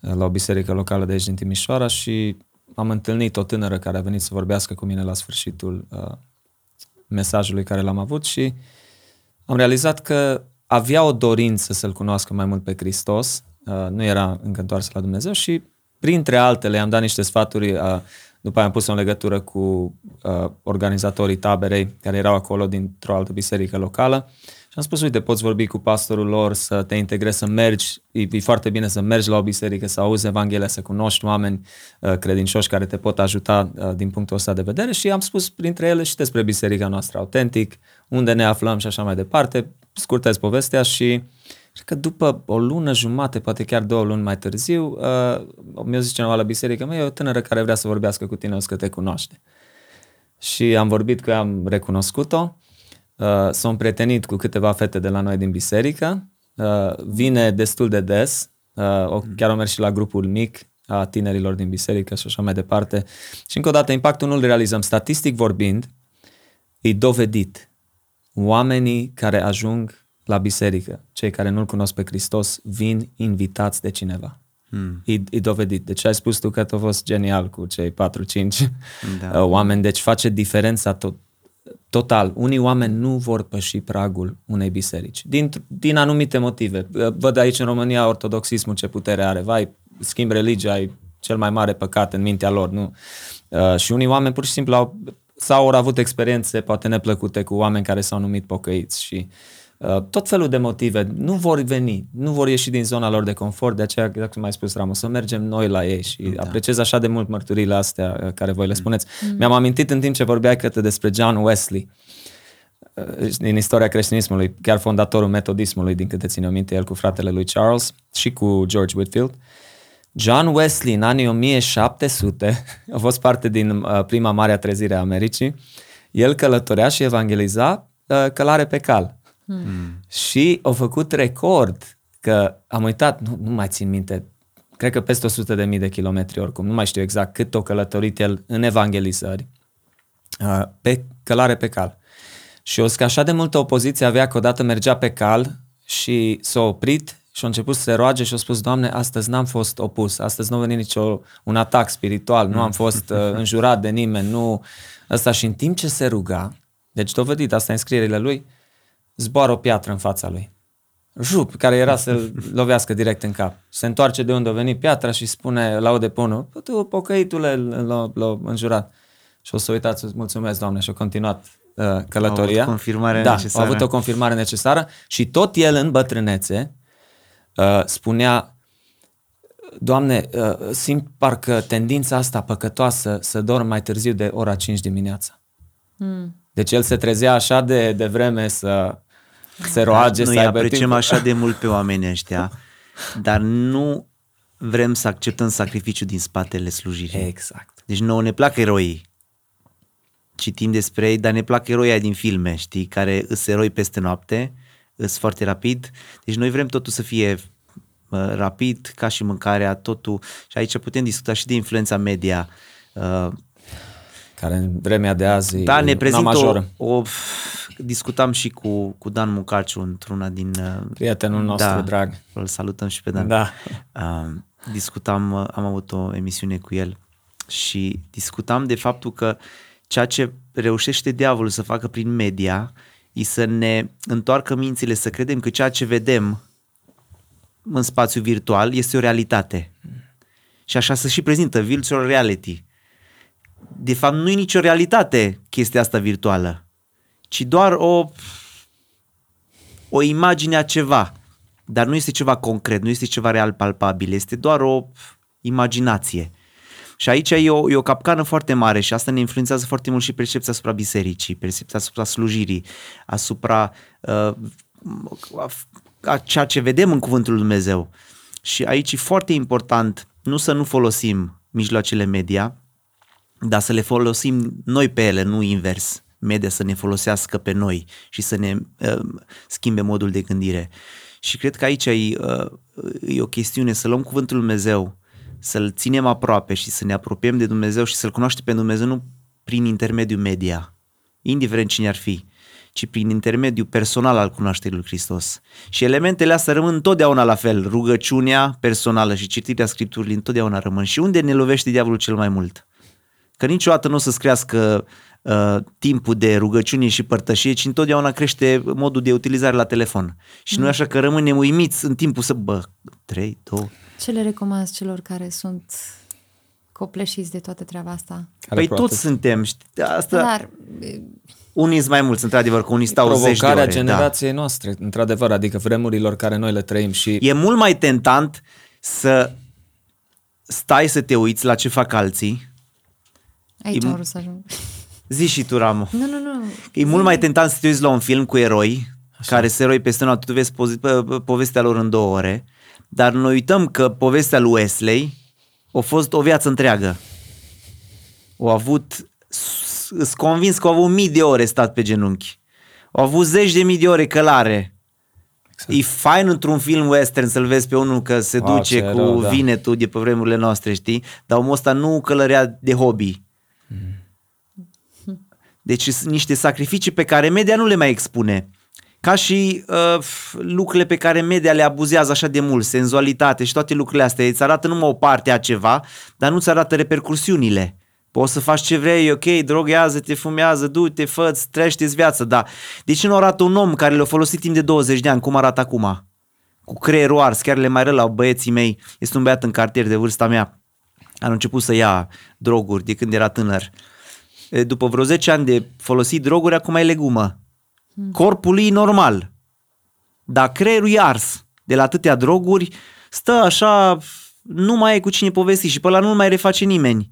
la o biserică locală de aici din Timișoara și am întâlnit o tânără care a venit să vorbească cu mine la sfârșitul uh, mesajului care l-am avut și am realizat că avea o dorință să-L cunoască mai mult pe Hristos, uh, nu era încă întoarsă la Dumnezeu și printre altele i-am dat niște sfaturi, uh, după aia am pus-o în legătură cu uh, organizatorii taberei care erau acolo dintr-o altă biserică locală și am spus, uite, poți vorbi cu pastorul lor, să te integrezi, să mergi, e, e foarte bine să mergi la o biserică, să auzi Evanghelia, să cunoști oameni uh, credincioși care te pot ajuta uh, din punctul ăsta de vedere. Și am spus printre ele și despre biserica noastră autentic, unde ne aflăm și așa mai departe, scurtez povestea și cred că după o lună jumate, poate chiar două luni mai târziu, uh, mi-a zis cineva la biserică, mă, e o tânără care vrea să vorbească cu tine, o să că te cunoaște. Și am vorbit cu ea, am recunoscut-o, uh, s-a împrietenit cu câteva fete de la noi din biserică, uh, vine destul de des, uh, o, chiar o mers și la grupul mic a tinerilor din biserică și așa mai departe. Și încă o dată, impactul nu-l realizăm. Statistic vorbind, e dovedit. Oamenii care ajung la biserică, cei care nu-L cunosc pe Hristos, vin invitați de cineva. Hmm. E, e dovedit. Deci ai spus tu că a fost genial cu cei 4-5 Da. oameni. Deci face diferența tot, total. Unii oameni nu vor păși pragul unei biserici. Din, din anumite motive. Văd aici în România ortodoxismul ce putere are. Vai, schimb religia, ai cel mai mare păcat în mintea lor. Nu? Uh, și unii oameni pur și simplu au, sau au avut experiențe poate neplăcute cu oameni care s-au numit pocăiți și uh, tot felul de motive. Nu vor veni, nu vor ieși din zona lor de confort, de aceea, dacă cum ai spus, Ramos, să mergem noi la ei și da. apreciez așa de mult mărturile astea uh, care voi le spuneți. Mm. Mi-am amintit în timp ce vorbeai câte despre John Wesley, uh, din istoria creștinismului, chiar fondatorul metodismului, din câte ține minte el cu fratele lui Charles și cu George Whitfield. John Wesley în anii 1700 *laughs* a fost parte din uh, prima mare trezire a Americii. El călătorea și evangeliza uh, călare pe cal. Hmm. Și au făcut record că am uitat, nu, nu mai țin minte, cred că peste 100 de mii de kilometri oricum, nu mai știu exact cât o călătorit el în evangelizări, uh, pe călare pe cal. Și o că așa de multă opoziție avea că odată mergea pe cal și s-a oprit și a început să se roage și a spus, Doamne, astăzi n-am fost opus, astăzi nu a venit nicio un atac spiritual, nu am fost *laughs* uh, înjurat de nimeni, nu ăsta și în timp ce se ruga, deci dovedit asta în scrierile lui, zboară o piatră în fața lui. Jup, care era să lovească direct în cap. Se întoarce de unde a venit piatra și spune, laude pe unul, tu, pocăitule, l-a înjurat. Și o să uitați, mulțumesc, Doamne, și a continuat uh, călătoria. A avut confirmare da, necesară. a avut o confirmare necesară și tot el în bătrânețe uh, spunea, Doamne, uh, simt parcă tendința asta păcătoasă să dorm mai târziu de ora 5 dimineața. Mm. Deci el se trezea așa de, de vreme să se roage, Noi să aibă apreciem timp. așa de mult pe oamenii ăștia, dar nu vrem să acceptăm sacrificiul din spatele slujirii. Exact. Deci nouă ne plac eroii. Citim despre ei, dar ne plac eroii aia din filme, știi, care îs eroi peste noapte, îs foarte rapid. Deci noi vrem totul să fie uh, rapid, ca și mâncarea, totul. Și aici putem discuta și de influența media. Uh, Care în vremea de azi da, e ne una prezintă o, majoră. o... Discutam și cu, cu Dan Mucaciu într-una din... uh, Prietenul nostru da, drag. Îl salutăm și pe Dan. Da. Uh, discutam, uh, am avut o emisiune cu el și discutam de faptul că ceea ce reușește diavolul să facă prin media e să ne întoarcă mințile, să credem că ceea ce vedem în spațiu virtual este o realitate. Și așa se și prezintă virtual reality. De fapt, nu e nicio realitate chestia asta virtuală, ci doar o, o imagine a ceva. Dar nu este ceva concret, nu este ceva real palpabil, este doar o imaginație. Și aici e o, e o capcană foarte mare și asta ne influențează foarte mult și percepția asupra bisericii, percepția asupra slujirii, asupra uh, a, a ceea ce vedem în Cuvântul lui Dumnezeu. Și aici e foarte important nu să nu folosim mijloacele media, dar să le folosim noi pe ele, nu invers. Media să ne folosească pe noi și să ne uh, schimbe modul de gândire. Și cred că aici e, uh, e o chestiune să luăm cuvântul lui Dumnezeu, să-l ținem aproape și să ne apropiem de Dumnezeu și să-l cunoaștem pe Dumnezeu nu prin intermediul media, indiferent cine ar fi, ci prin intermediul personal al cunoașterii lui Hristos. Și elementele astea rămân întotdeauna la fel. Rugăciunea personală și citirea Scripturii întotdeauna rămân. Și unde ne lovește diavolul cel mai mult? Că niciodată nu o să-ți crească uh, timpul de rugăciune și părtășie, ci întotdeauna crește modul de utilizare la telefon. Și mm. noi așa că rămânem uimiți în timpul să, bă, 3, 2... Ce le recomand celor care sunt copleșiți de toată treaba asta? Care Păi probabil- toți suntem. știi, Asta, Dar unii sunt mai mulți, într-adevăr, că unii stau zeci de Provocarea ore. Da. generației noastre, într-adevăr, adică vremurilor care noi le trăim și E mult mai tentant să stai să te uiți la ce fac alții. Aici E- am vrut să ajung. *laughs* Zi și tu, Ramu. Nu, nu, nu. E mult mai tentant să te uiți la un film cu eroi, Așa. care se eroi peste noapte, tu vezi pozi- po- po- povestea lor în două ore, dar noi uităm că povestea lui Wesley a fost o viață întreagă. Au avut, sunt convins că au avut mii de ore stat pe genunchi. Au avut zeci de mii de ore călare. Exact. E fain într-un film western să-l vezi pe unul că se Wow, duce ce cu rău, da. vinetul de pe vremurile noastre, știi? Dar omul ăsta nu călărea de hobby. Deci sunt niște sacrificii pe care media nu le mai expune. Ca și uh, lucrurile pe care media le abuzează așa de mult, senzualitate și toate lucrurile astea. Îți arată numai o parte a ceva, dar nu-ți arată repercursiunile. Poți să faci ce vrei, ok, droghează-te, fumează, du-te, fă-ți, trăiește-ți viața, da. De ce nu arată un om care le-a folosit timp de 20 de ani, cum arată acum? Cu creierul ars, chiar le mai rău la băieții mei. Este un băiat în cartier de vârsta mea. A început să ia droguri de când era tânăr. E, După vreo 10 ani de folosit droguri, acum e legumă. Corpul e normal. Dar creierul e ars. De la atâtea droguri, stă așa, nu mai e cu cine povesti și pe ăla nu mai reface nimeni.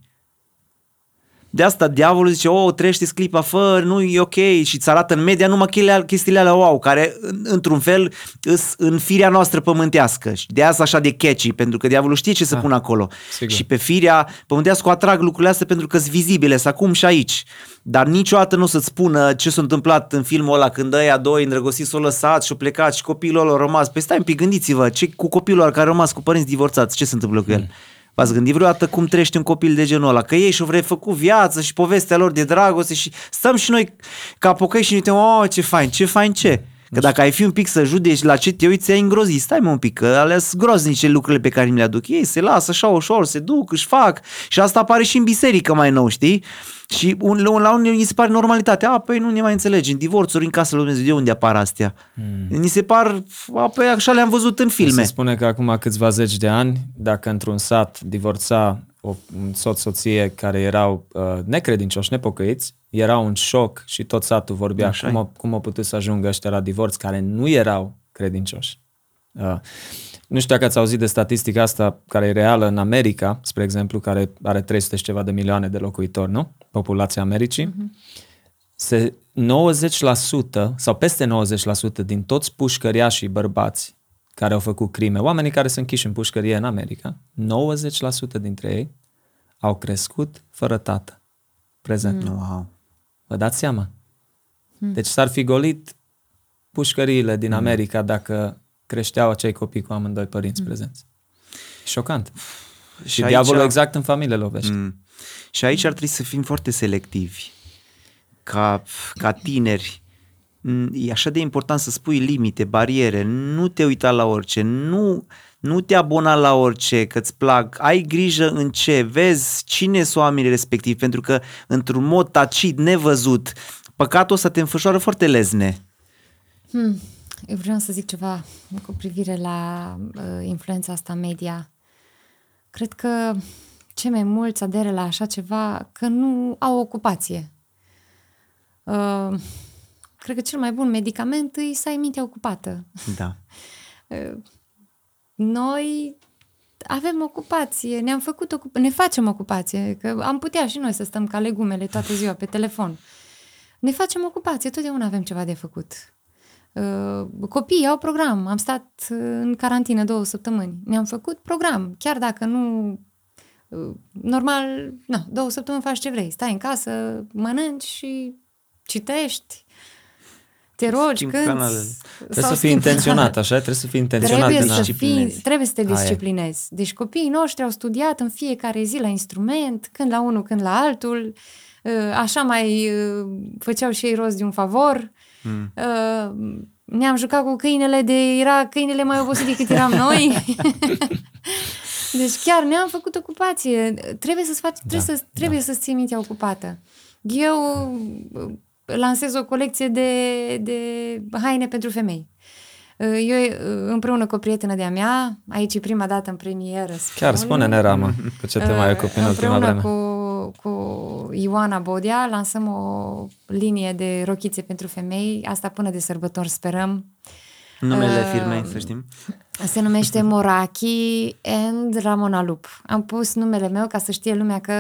De asta diavolul zice, oh, trăiește clipa, fă, nu e ok și îți arată în media numai chestiile, chestiile alea wow, care într-un fel îs în firea noastră pământească și de asta așa de catchy, pentru că diavolul știe ce să Ah, pună acolo. sigur. Și pe firea pământească o atrag lucrurile astea pentru că sunt vizibile, sunt acum și aici. Dar niciodată nu o să-ți spună ce s-a întâmplat în filmul ăla când ăia doi îndrăgostiți s-au lăsat și au plecat și copilul ăla a rămas. Păi stai un pic, gândiți-vă, ce cu copilul ăla care a rămas cu părinți divorțați, ce se întâmplă cu el? V-ați gândit vreodată cum trăiește un copil de genul ăla? Că ei și-au refăcut viață și povestea lor de dragoste și stăm și noi ca pocăi și ne uităm, oh, ce fain, ce fain, ce? Că dacă ai fi un pic să judeci la ce te uiți, ai îngrozit. Stai mă un pic, că alea sunt groznice lucrurile pe care mi le aduc. Ei se lasă așa ușor, se duc, își fac. Și asta apare și în biserică mai nou, știi? Și un, la un- la unii îi se pare normalitate. A, păi nu ne mai înțelegi. În divorțuri, în casă lui Dumnezeu, de unde apar astea? Hmm. Ni se par, a, păi așa le-am văzut în filme. Se spune că acum câțiva zeci de ani, dacă într-un sat divorța o, un soț-soție care erau uh, necredincioși, nepocăiți, era un șoc și tot satul vorbea Așa cum, o, cum au putut să ajungă ăștia la divorț care nu erau credincioși. Uh, nu știu dacă ați auzit de statistica asta care e reală în America, spre exemplu, care are 300 și ceva de milioane de locuitori, nu? Populația Americii. Se 90% sau peste 90% din toți pușcăriașii bărbați care au făcut crime, oamenii care sunt închiși în pușcărie în America, 90% dintre ei au crescut fără tată prezent. Mm. Wow. Vă dați seama? Deci s-ar fi golit pușcăriile din America dacă creșteau acei copii cu amândoi părinți prezenți. Șocant. Și, și aici- diavolul exact în familie lovește. Mm. Mm. Și aici ar trebui să fim foarte selectivi. Ca, ca tineri, Mm, e așa de important să spui limite, bariere, nu te uita la orice, nu, nu te abona la orice, că-ți plac, ai grijă în ce, vezi cine sunt oamenii respectivi, pentru că într-un mod tacit, nevăzut, păcatul ăsta te înfășoară foarte lezne. Hmm. Eu vreau să zic ceva cu privire la uh, influența asta media. Cred că cei mai mulți aderă la așa ceva că nu au ocupație. Uh, cred că cel mai bun medicament e să ai mintea ocupată. Da. *laughs* Noi avem ocupație, ne-am făcut ocup- ne facem ocupație, că am putea și noi să stăm ca legumele toată ziua pe telefon. Ne facem ocupație, totdeauna avem ceva de făcut. Uh, copiii au program, am stat uh, în carantină două săptămâni, ne-am făcut program, chiar dacă nu... uh, Normal, na, două săptămâni faci ce vrei, stai în casă, mănânci și citești, te rogi, Schimbi cânti. canalele. Trebuie sau să fii schimbi- intenționat, așa? Trebuie să fii intenționat. Trebuie în să, a- fii, disciplinezi. trebuie să te Aia e. disciplinezi. Deci copiii noștri au studiat în fiecare zi la instrument, când la unul, când la altul. Uh, Așa mai uh, făceau și ei rost de un favor. Mm. Uh, Ne-am jucat cu câinele de... Era câinele mai obosit decât eram *laughs* noi. *laughs* deci chiar ne-am făcut ocupație. Trebuie să-ți faci, trebuie, Da, să, trebuie să-ți ții mintea ocupată. Eu uh, lansez o colecție de, de haine pentru femei. Uh, Eu uh, împreună cu o prietenă de-a mea, aici e prima dată în premieră. Chiar spun, spune-ne, Ramă, cu ce te mai uh, ocupi în ultima Împreună vreme. cu, cu Ioana Bodea lansăm o linie de rochițe pentru femei, asta până de sărbători sperăm. Numele Uh, firmei, să știm. Se numește Moraki and Ramona Lup. Am pus numele meu ca să știe lumea că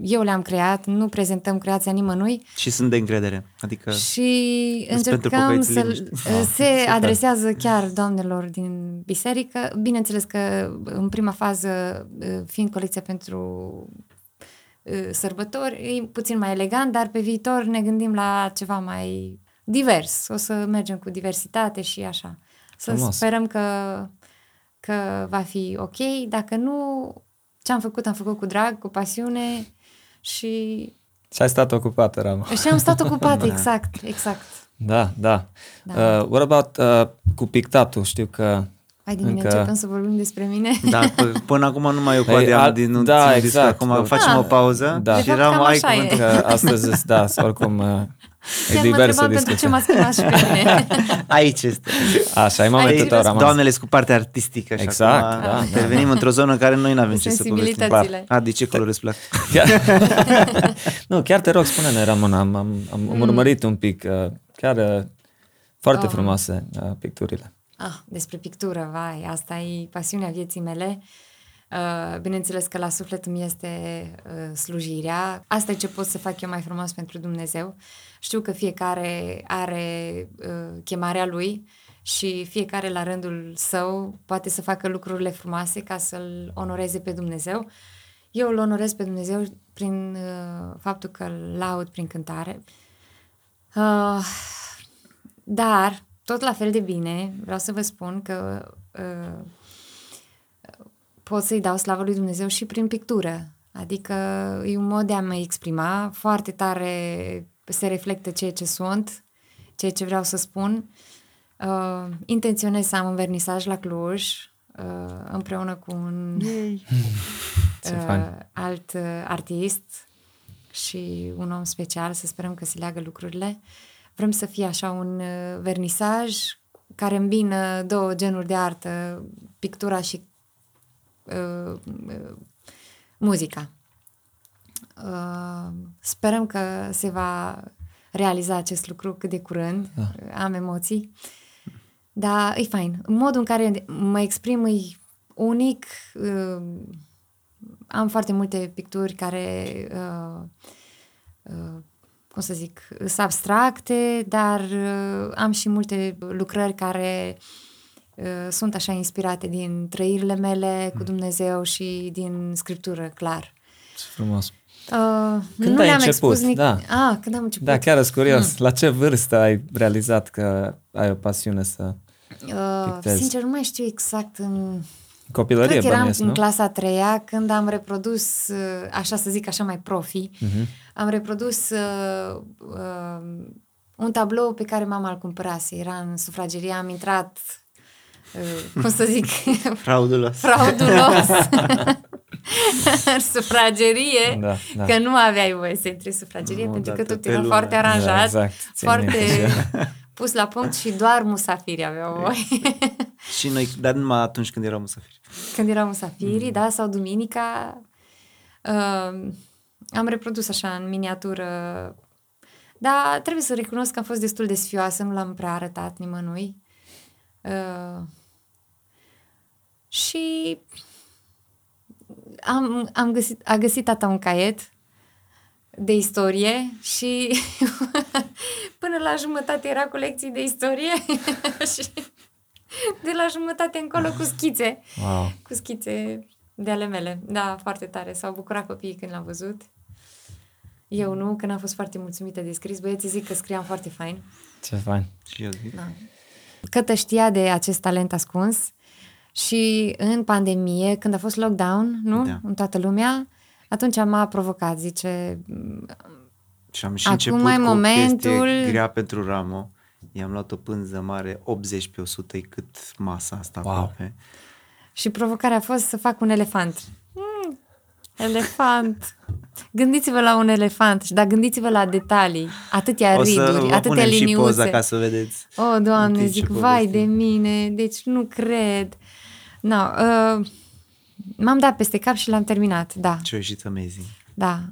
eu le-am creat, nu prezentăm creația nimănui Și sunt de încredere. Adică și Îs pentru încercăm pocăiți să liniște. *laughs* se adresează chiar doamnelor din biserică. Bineînțeles că în prima fază, fiind colecția pentru uh, sărbători, e puțin mai elegant, dar pe viitor ne gândim la ceva mai divers. O să mergem cu diversitate și așa. Să Frumos. sperăm că, că va fi ok. Dacă nu, ce am făcut, am făcut cu drag, cu pasiune și, Și ai stat ocupată, Ramă. și am stat ocupat, *laughs* exact, exact. Da, da. Da. Uh, what about uh, cu pictatul? Știu că Hai din mine Încă- începem să vorbim despre mine. Da, *laughs* p- până acum nu mai eu cu Păi, Adrian al- din nu da, țin exact. Acum Da. facem Da. o pauză Da. De și fapt, eram cam ai așa e. cuvântul. că astăzi, da, oricum *laughs* uh, e Chiar mă liber să întrebam pentru ce discutăm. m-ați chemat și pe mine. *laughs* Aici este. Așa, e momentul Aici tău, răs- Ramon. Doamnele sunt cu partea artistică și Exact, acum da, da, intervenim într-o zonă în care noi nu avem ce să povestim. Sensibilitățile. A, de ce culori îți plac? Chiar... nu, chiar te rog, spune-ne, Ramon, am, am, am Mm. urmărit un pic, uh, chiar uh, foarte Oh. frumoase uh, picturile. Ah, despre pictură, vai, asta e pasiunea vieții mele. Uh, bineînțeles că la suflet îmi este uh, slujirea. Asta e ce pot să fac eu mai frumos pentru Dumnezeu. Știu că fiecare are uh, chemarea lui și fiecare la rândul său poate să facă lucrurile frumoase ca să-L onoreze pe Dumnezeu. Eu îl onorez pe Dumnezeu prin uh, faptul că îl laud prin cântare. Uh, dar, tot la fel de bine, vreau să vă spun că uh, pot să-i dau slavă lui Dumnezeu și prin pictură. Adică e un mod de a mă exprima, foarte tare se reflectă ceea ce sunt, ceea ce vreau să spun. Uh, intenționez să am un vernisaj la Cluj, uh, împreună cu un *laughs* uh, alt uh, artist și un om special, să sperăm că se leagă lucrurile. Vrem să fie așa un uh, vernisaj care îmbină două genuri de artă, pictura și uh, uh, muzica. Uh, sperăm că se va realiza acest lucru cât de curând. Da. Am emoții. Dar e fain. Modul în care mă exprim e unic. Uh, am foarte multe picturi care, uh, uh, cum să zic, sunt abstracte, dar uh, am și multe lucrări care uh, sunt așa inspirate din trăirile mele cu mm. Dumnezeu și din scriptură, clar. Ce frumos. Uh, când nu ai le-am început? expus nic- Da. Ah, când am început. Da, chiar sunt curios. Mm. La ce vârstă ai realizat că ai o pasiune să Uh, pictezi? sincer, nu mai știu exact în... copilărie Cred că eram bănuiesc, în nu? clasa a treia când am reprodus, uh, așa să zic, așa mai profi, Mhm. am reprodus uh, uh, un tablou pe care mama îl cumpărase. Era în sufragerie, am intrat, uh, cum să zic, *laughs* Fraudulos. fraudulos în *laughs* *laughs* sufragerie, Da, da. că nu aveai voie să intri în sufragerie, Nu, pentru dar că pe tot era lumea. foarte aranjat, Da, exact. Țin foarte minte. Pus la punct și doar musafiri aveau voie. *laughs* Și noi, dar numai atunci când eram musafiri. când erau musafirii, mm. da, sau duminica, uh, am reprodus așa în miniatură. Dar trebuie să recunosc că am fost destul de sfioasă, nu l-am prea arătat nimănui. Uh, și am, am găsit, a găsit tata un caiet de istorie și *laughs* până la jumătate era colecții de istorie *laughs* și de la jumătate încolo cu schițe Wow. cu schițe de ale mele. Da, foarte tare. S-au bucurat copiii când l-am văzut. Eu nu, când am fost foarte mulțumită de scris. Băieții zic că scriam foarte fain. Ce fain. Și eu zic. Da. Cătă știa de acest talent ascuns și în pandemie, când a fost lockdown, nu? Da. În toată lumea, atunci m-a provocat, zice, Și am și Acum început ai cu momentul- o chestie grea pentru Ramo. I-am luat o pânză mare, 80 pe 100, e cât masa asta Wow. aproape. și provocarea a fost să fac un elefant. Mm, elefant. Gândiți-vă la un elefant, dar gândiți-vă la detalii. Atâtea o să riduri, vă atâtea punem și liniuțe. poza ca să vedeți. O, Doamne, În timp zic, ce vai de povestim. mine, deci nu cred. No, uh, m-am dat peste cap și l-am terminat, da, Ce a ieșit amazing. da,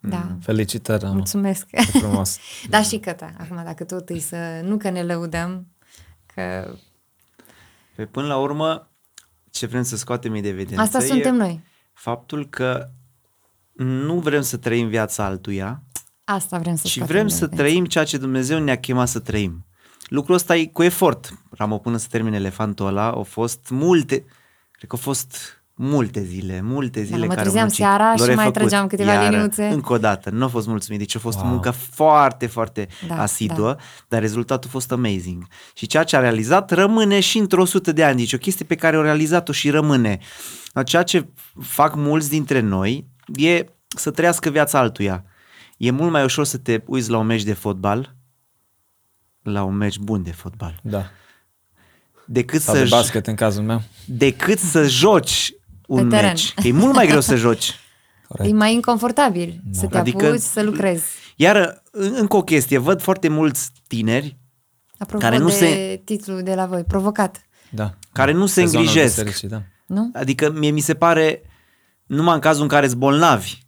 da. Felicitări, Rama. Mulțumesc. Ce frumos. *laughs* da, și căta. Acum, dacă tot e să... Nu că ne lăudăm, că Pe până la urmă, ce vrem să scoatem în evidență asta e suntem noi. faptul că nu vrem să trăim viața altuia, Asta vrem să și scoatem vrem de să evidență. trăim ceea ce Dumnezeu ne-a chemat să trăim. Lucrul ăsta e cu efort. Ramo, până să termine elefantul ăla, au fost multe, cred că au fost multe zile, multe zile Da, mă care au trezeam muncit. seara L-au și mai refăcut. trăgeam câteva Iară, liniuțe. Încă o dată, nu a fost mulțumit, deci a fost Wow. o muncă foarte, foarte Da, asiduă, dar rezultatul a fost amazing. Și ceea ce a realizat rămâne și într-o sută de ani, deci o chestie pe care au realizat-o și rămâne. Dar Ceea ce fac mulți dintre noi e să trăiască viața altuia. E mult mai ușor să te uiți la un meci de fotbal, la un meci bun de fotbal, Da. decât Sau să, de basket în cazul meu. decât să joci un teren. meci. Că e mult mai greu să joci. *laughs* Corect. E mai inconfortabil să te Adică- apuci, să lucrezi. Iar în- încă o chestie, văd foarte mulți tineri Apropo Care nu de se- titlul de la voi, provocat, Da. care nu se Sezonul îngrijesc. bisericii, da. nu? Adică mie mi se pare, numai în cazul în care îți bolnavi,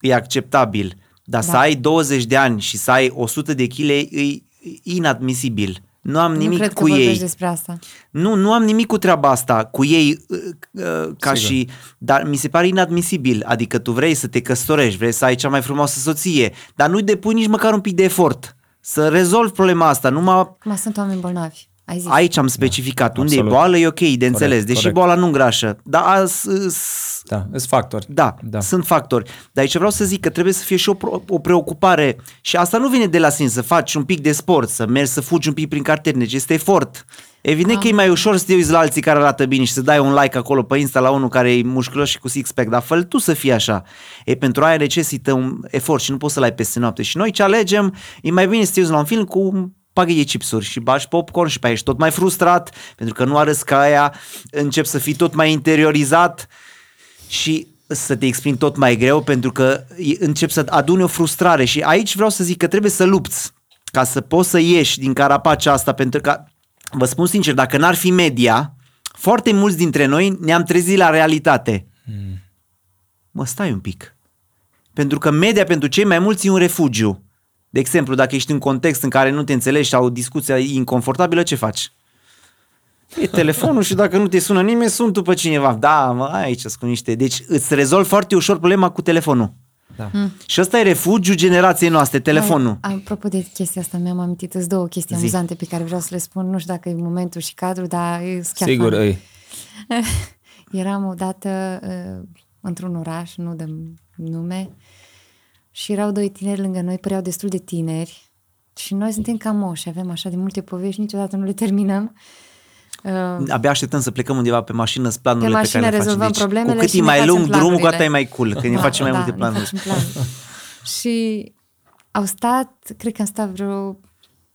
e acceptabil. Dar Da. să ai 20 de ani și să ai 100 de kg e e inadmisibil. Nu am nu nimic cred cu că ei. vorbești despre asta. Nu, nu am nimic cu treaba asta, cu ei uh, uh, ca Sigur. și... Dar mi se pare inadmisibil, adică tu vrei să te căsătorești, vrei să ai cea mai frumoasă soție, dar nu depui nici măcar un pic de efort să rezolvi problema asta. Numai Acum sunt oameni bolnavi. Ai zis. aici am specificat. Unde e absolut. boală e ok, de înțeles, deși corect. boala nu îngrașă. Dar as, s- Da, sunt factori. da, da, sunt factori. Dar aici vreau să zic că trebuie să fie și o, pro- o preocupare și asta nu vine de la sine, să faci un pic de sport, să mergi să fugi un pic prin cartier, ci este efort. Evident că e mai ușor să te uiți la alții care arată bine și să dai un like acolo pe Insta la unul care e mușculos și cu six-pack, dar fă tu să fii așa. E, pentru aia necesită un efort și nu poți să-l ai peste noapte. Și noi ce alegem, e mai bine să te uiți la un film cu un paghet de chipsuri și bagi popcorn și pe aia ești tot mai frustrat pentru că nu arăți ca aia, încep să fii tot mai interiorizat și să te exprimi tot mai greu pentru că e- încep să aduni o frustrare și aici vreau să zic că trebuie să lupți ca să poți să ieși din carapacea asta pentru că, vă spun sincer, dacă n-ar fi media, foarte mulți dintre noi ne-am trezit la realitate. Mă, stai un pic. Pentru că media pentru cei mai mulți e un refugiu. De exemplu, dacă ești în context în care nu te înțelegi sau o discuție inconfortabilă, ce faci? E telefonul și dacă nu te sună nimeni, sun tu pe cineva. Da, mă, aici sunt cu niște... Deci îți rezolvi foarte ușor problema cu telefonul. Da. Și ăsta e refugiu generației noastre, telefonul. Mai, apropo de chestia asta, mi-am amintit îs două chestii Zi. amuzante pe care vreau să le spun. Nu știu dacă e momentul și cadrul, dar e chiar Sigur, funny. îi. *laughs* Eram odată uh, într-un oraș, nu dăm nume, și erau doi tineri lângă noi, păreau destul de tineri și noi suntem ca moși, avem așa de multe povești, niciodată nu le terminăm. Uh, Abia așteptăm să plecăm undeva pe mașină să planurile Pe pe, mașină care le facem. rezolvăm Deci, problemele cu cât și e ne mai facem lung drumul, cu atât e planurile. mai cool, că ne *laughs* facem mai da, multe ne planuri. facem planuri. și au stat, cred că am stat vreo,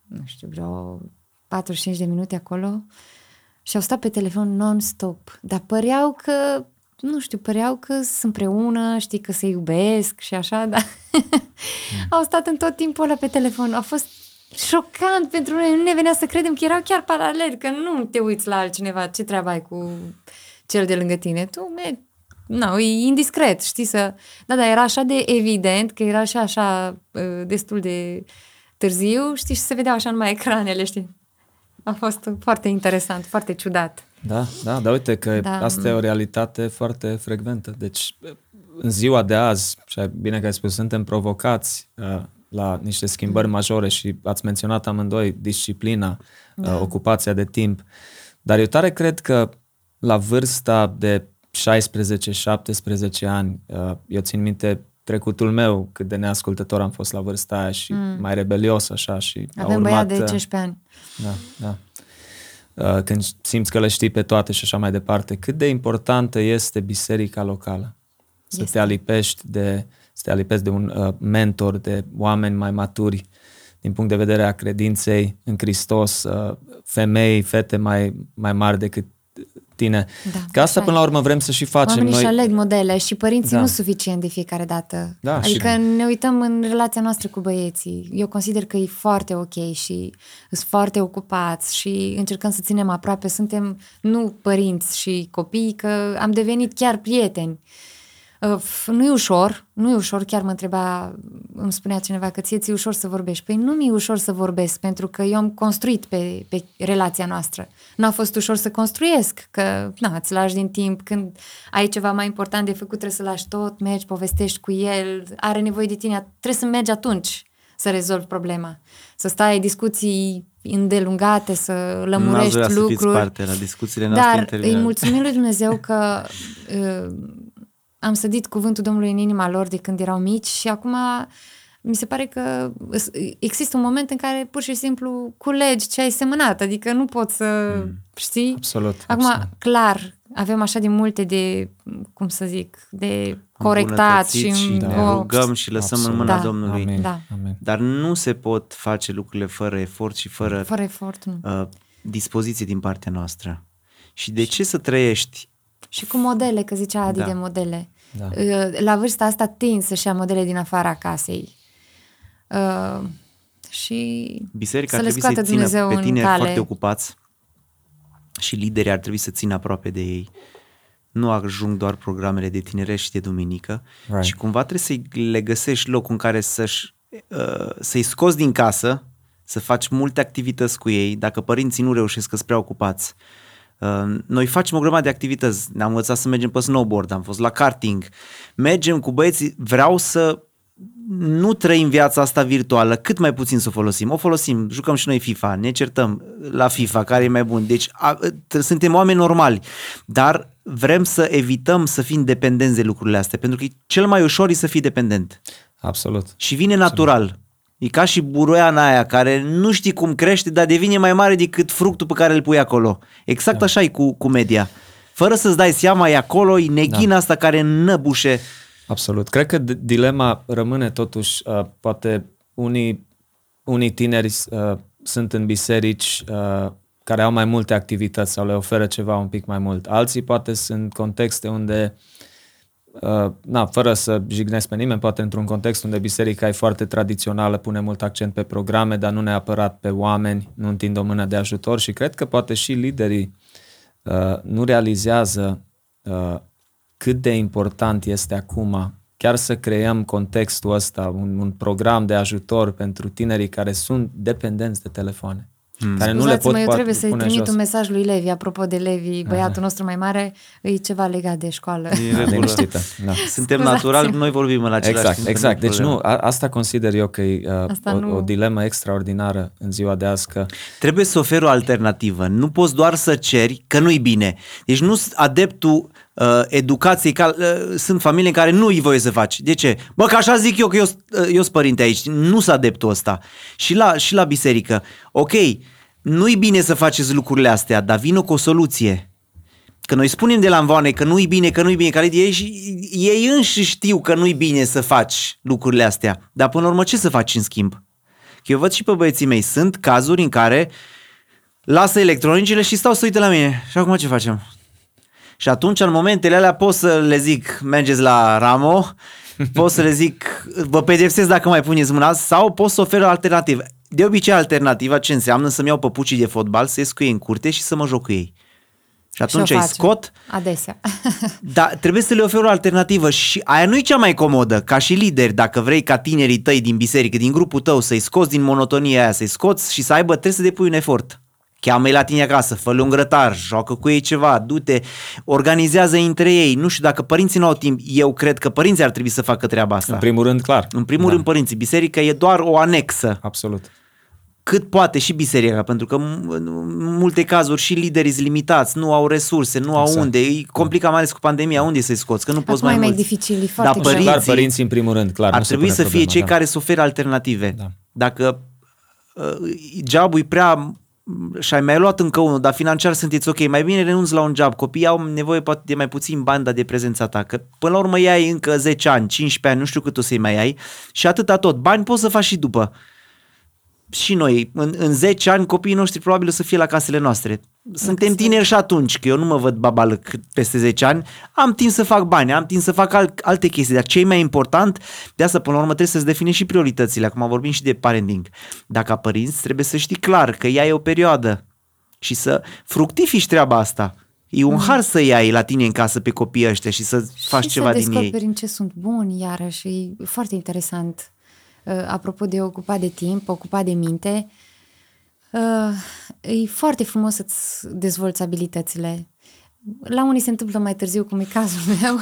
nu știu, vreo 45 de minute acolo și au stat pe telefon non-stop. Dar păreau că, nu știu, păreau că sunt împreună, știi, că se iubesc și așa, dar au stat în tot timpul ăla pe telefon. A fost șocant pentru noi, nu ne venea să credem că erau chiar paralel, că nu te uiți la altcineva, ce treabă ai cu cel de lângă tine. Tu mergi Nu, e indiscret, știi să... Da, da, era așa de evident că era și așa uh, destul de târziu, știi, și se vedeau așa numai ecranele, știi. A fost foarte interesant, foarte ciudat. Da, da, dar uite că Da. da. asta e o realitate foarte frecventă. Deci, în ziua de azi, și ai- bine că ai spus, suntem provocați uh, la niște schimbări majore și ați menționat amândoi disciplina, da. uh, ocupația de timp. Dar eu tare cred că la vârsta de 16-17 ani, uh, eu țin minte trecutul meu, cât de neascultător am fost la vârsta aia și mm. mai rebelios așa și a Avem urmat, băiat de uh, 15 ani. da, da. Uh, Când simți că le știi pe toate și așa mai departe, cât de importantă este biserica locală? Să Este. te alipești de, să te alipești de un uh, mentor, de oameni mai maturi din punct de vedere a credinței în Hristos, uh, femei, fete mai, mai mari decât tine. Da, Că asta așa până e. la urmă vrem să și facem Oamenii noi. își aleg modele și părinții Da. nu suficient de fiecare dată. Da, adică și- ne uităm în relația noastră cu băieții. Eu consider că e foarte ok și sunt foarte ocupați și încercăm să ținem aproape. Suntem nu părinți și copii, că am devenit chiar prieteni. Uh, f- Nu e ușor, nu e ușor, chiar mă întreba, îmi spunea cineva că ție ți-e ușor să vorbești. Păi nu mi-e ușor să vorbesc, pentru că eu am construit pe, pe relația noastră. Nu a fost ușor să construiesc, că na, îți lași din timp, când ai ceva mai important de făcut, trebuie să lași tot, mergi, povestești cu el, are nevoie de tine, trebuie să mergi atunci să rezolvi problema. Să stai discuții îndelungate, să N-ați lămurești vrea să fiți lucruri. parte la discuțiile noastre Dar interioare. îi mulțumim lui Dumnezeu că *laughs* uh, am sădit cuvântul Domnului în inima lor de când erau mici și acum mi se pare că s- există un moment în care pur și simplu culegi ce ai semănat, adică nu poți să, mm. știi? Absolut, Acum, absolut. clar, avem așa de multe de, cum să zic, de corectat și, Îmbunătățit și o- ne rugăm și lăsăm Absolut. în mâna Da. Domnului. Amin. Da. Amin. Dar nu se pot face lucrurile fără efort și fără, fără efort, nu. uh, dispoziție din partea noastră. Și de ce să trăiești? Și cu modele, că zicea Adi Da. de modele. Da. Uh, La vârsta asta tind să-și ia modele din afara casei. Uh, și Biserica să ar le trebui să scoată țină Dumnezeu pe în tineri cale. foarte ocupați și liderii ar trebui să țină aproape de ei. Nu ajung doar programele de tinere și de duminică Right. și cumva trebuie să le găsești locul în care să-și, uh, să-i scoți din casă să faci multe activități cu ei, dacă părinții nu reușesc că sunt prea ocupați. Uh, Noi facem o grămadă de activități, ne-am învățat să mergem pe snowboard, am fost la karting, mergem cu băieții, vreau să nu trăim viața asta virtuală, cât mai puțin să o folosim. O folosim, jucăm și noi FIFA, ne certăm la FIFA, care e mai bun. Deci a, t- suntem oameni normali, dar vrem să evităm să fim dependenți de lucrurile astea, pentru că cel mai ușor e să fii dependent. Absolut. Și vine natural. E ca și buruiana aia care nu știi cum crește, dar devine mai mare decât fructul pe care îl pui acolo. Exact da. așa e cu, cu media. Fără să-ți dai seama, e acolo, e neghina da. asta care năbușe. Absolut. Cred că d- dilema rămâne totuși, uh, poate unii, unii tineri uh, sunt în biserici uh, care au mai multe activități sau le oferă ceva un pic mai mult. Alții poate sunt contexte unde, uh, na, fără să jignesc pe nimeni, poate într-un context unde biserica e foarte tradițională, pune mult accent pe programe, dar nu neapărat pe oameni, nu întind o mână de ajutor și cred că poate și liderii uh, nu realizează uh, cât de important este acum chiar să creăm contextul ăsta, un, un program de ajutor pentru tinerii care sunt dependenți de telefoane. Hmm. Care nu le pot Scuzați-mă, eu poate trebuie să-i pune trimit jos. un mesaj lui Levi, apropo de Levi, băiatul nostru mai mare, e ceva legat de școală. E Da, regulă. liniștită. Da. Suntem Scuzați. natural, noi vorbim în același Exact, timp. exact. Deci problemă. nu, a, asta consider eu că e uh, Asta o, nu- o dilemă extraordinară în ziua de azi, că Trebuie să oferi o alternativă. Nu poți doar să ceri că nu-i bine. Deci nu sunt adeptul uh, educației. Ca, uh, sunt familii în care nu îi voie să faci. De ce? Bă, că așa zic eu că eu uh, eu sunt părinte aici. Nu sunt adeptul ăsta. Și la, și la biserică. Ok, nu-i bine să faceți lucrurile astea, dar vină cu o soluție. Că noi spunem de la învoane că nu-i bine, că nu-i bine, că ei, și, ei înși știu că nu-i bine să faci lucrurile astea. Dar până la urmă ce să faci în schimb? Că eu văd și pe băieții mei, sunt cazuri în care lasă electronicele și stau să uite la mine. Și acum ce facem? Și atunci, în momentele alea, pot să le zic, mergeți la Ramo, pot să le zic, vă pedepsesc dacă mai puneți mâna, sau pot să ofer o alternativă. De obicei, alternativa ce înseamnă să-mi iau păpucii de fotbal, să ies cu ei în curte și să mă joc cu ei. Și atunci Și o îi face. scot, Adesea. *laughs* dar trebuie să le oferi o alternativă și aia nu e cea mai comodă, ca și lider, dacă vrei ca tinerii tăi din biserică, din grupul tău, să-i scoți din monotonia aia, să-i scoți și să aibă, trebuie să depui un efort. Cheamă-i la tine acasă, fă un grătar, joacă cu ei ceva, du-te, organizează între ei. Nu știu, dacă părinții nu au timp, eu cred că părinții ar trebui să facă treaba asta. în primul rând, clar. În primul da. rând părinții, biserica e doar o anexă Absolut. cât poate și biserica, pentru că m- în multe cazuri și liderii sunt limitați, nu au resurse, nu au Exact. unde, e complicat mai ales cu pandemia, unde să-i scoți, că nu poți Acum mai e mai mulți. dificil, e Dar foarte greu. părinții, Clar, părinții în primul rând, clar. ar nu se trebui pune să fie problema, cei da. care să ofere alternative. Da. Dacă uh, jobul e prea și ai mai luat încă unul, dar financiar sunteți ok, mai bine renunți la un job. Copiii au nevoie poate de mai puțin bani, dar de prezența ta. Că până la urmă ai încă 10 ani, 15 ani, nu știu cât o să-i mai ai și atâta tot. Bani poți să faci și după. Și noi, în, în 10 ani, copiii noștri probabil o să fie la casele noastre. Suntem tineri și atunci, că eu nu mă văd babalăc peste 10 ani, am timp să fac bani, am timp să fac al, alte chestii, dar ce e mai important, de asta până la urmă trebuie să-ți definești și prioritățile. Acum vorbim și de parenting. Dacă ca părinți trebuie să știi clar că ea e o perioadă și să fructifici treaba asta. E un har să iei la tine în casă pe copiii ăștia și să faci și ceva să din ei. descoperim ce sunt buni, iarăși, e foarte interesant. Uh, apropo de ocupat de timp, ocupat de minte, uh, e foarte frumos să-ți dezvolți abilitățile. La unii se întâmplă mai târziu, cum e cazul *laughs* meu.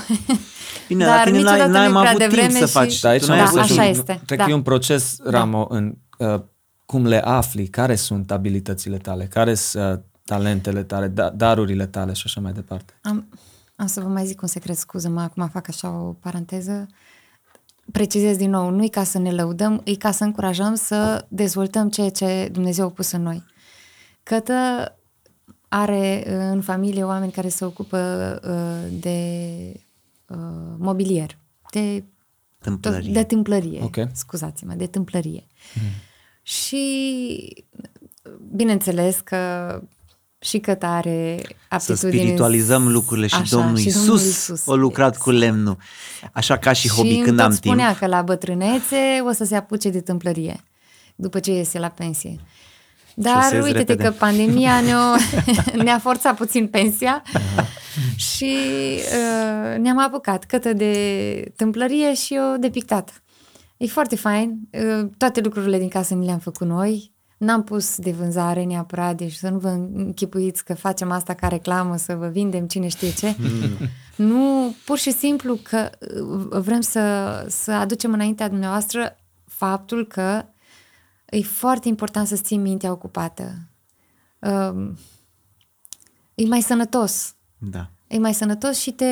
Bine, la tine n-ai- niciodată n-ai nu-i mai prea avut timp devreme să și- faci. Da, aici Tu n-ai am Da, văzut așa și- este, Cred da. că e un proces, Ramo, în uh, cum le afli, care sunt abilitățile tale, care sunt uh, talentele tale, da, darurile tale și așa mai departe. Am, am să vă mai zic un secret, scuză-mă, acum fac așa o paranteză. Precizez din nou, nu e ca să ne lăudăm, e ca să încurajăm să dezvoltăm ceea ce Dumnezeu a pus în noi. Cătă are uh, în familie oameni care se ocupă uh, de uh, mobilier, de Tâmplărie. de tâmplărie, Ok. scuzați-mă, de tâmplărie. Și bineînțeles că și că are Să aptitudini... spiritualizăm lucrurile și Așa, Domnul și Isus Domnul Iisus. a lucrat cu lemnul. Așa ca și hobby și când îmi am tot timp. spunea că la bătrânețe o să se apuce de tâmplărie după ce iese la pensie. Dar Șosezi uite-te repede. că pandemia *laughs* ne-a, ne-a forțat puțin pensia și uh, ne-am apucat câtă de tâmplărie și eu de pictat. E foarte fain. Uh, toate lucrurile din casă ni le-am făcut noi. N-am pus de vânzare neapărat, deci să nu vă închipuiți că facem asta ca reclamă, să vă vindem cine știe ce. *laughs* nu, pur și simplu că uh, vrem să, să aducem înaintea dumneavoastră faptul că e foarte important să ții mintea ocupată. Uh, e mai sănătos. Da. E mai sănătos și te,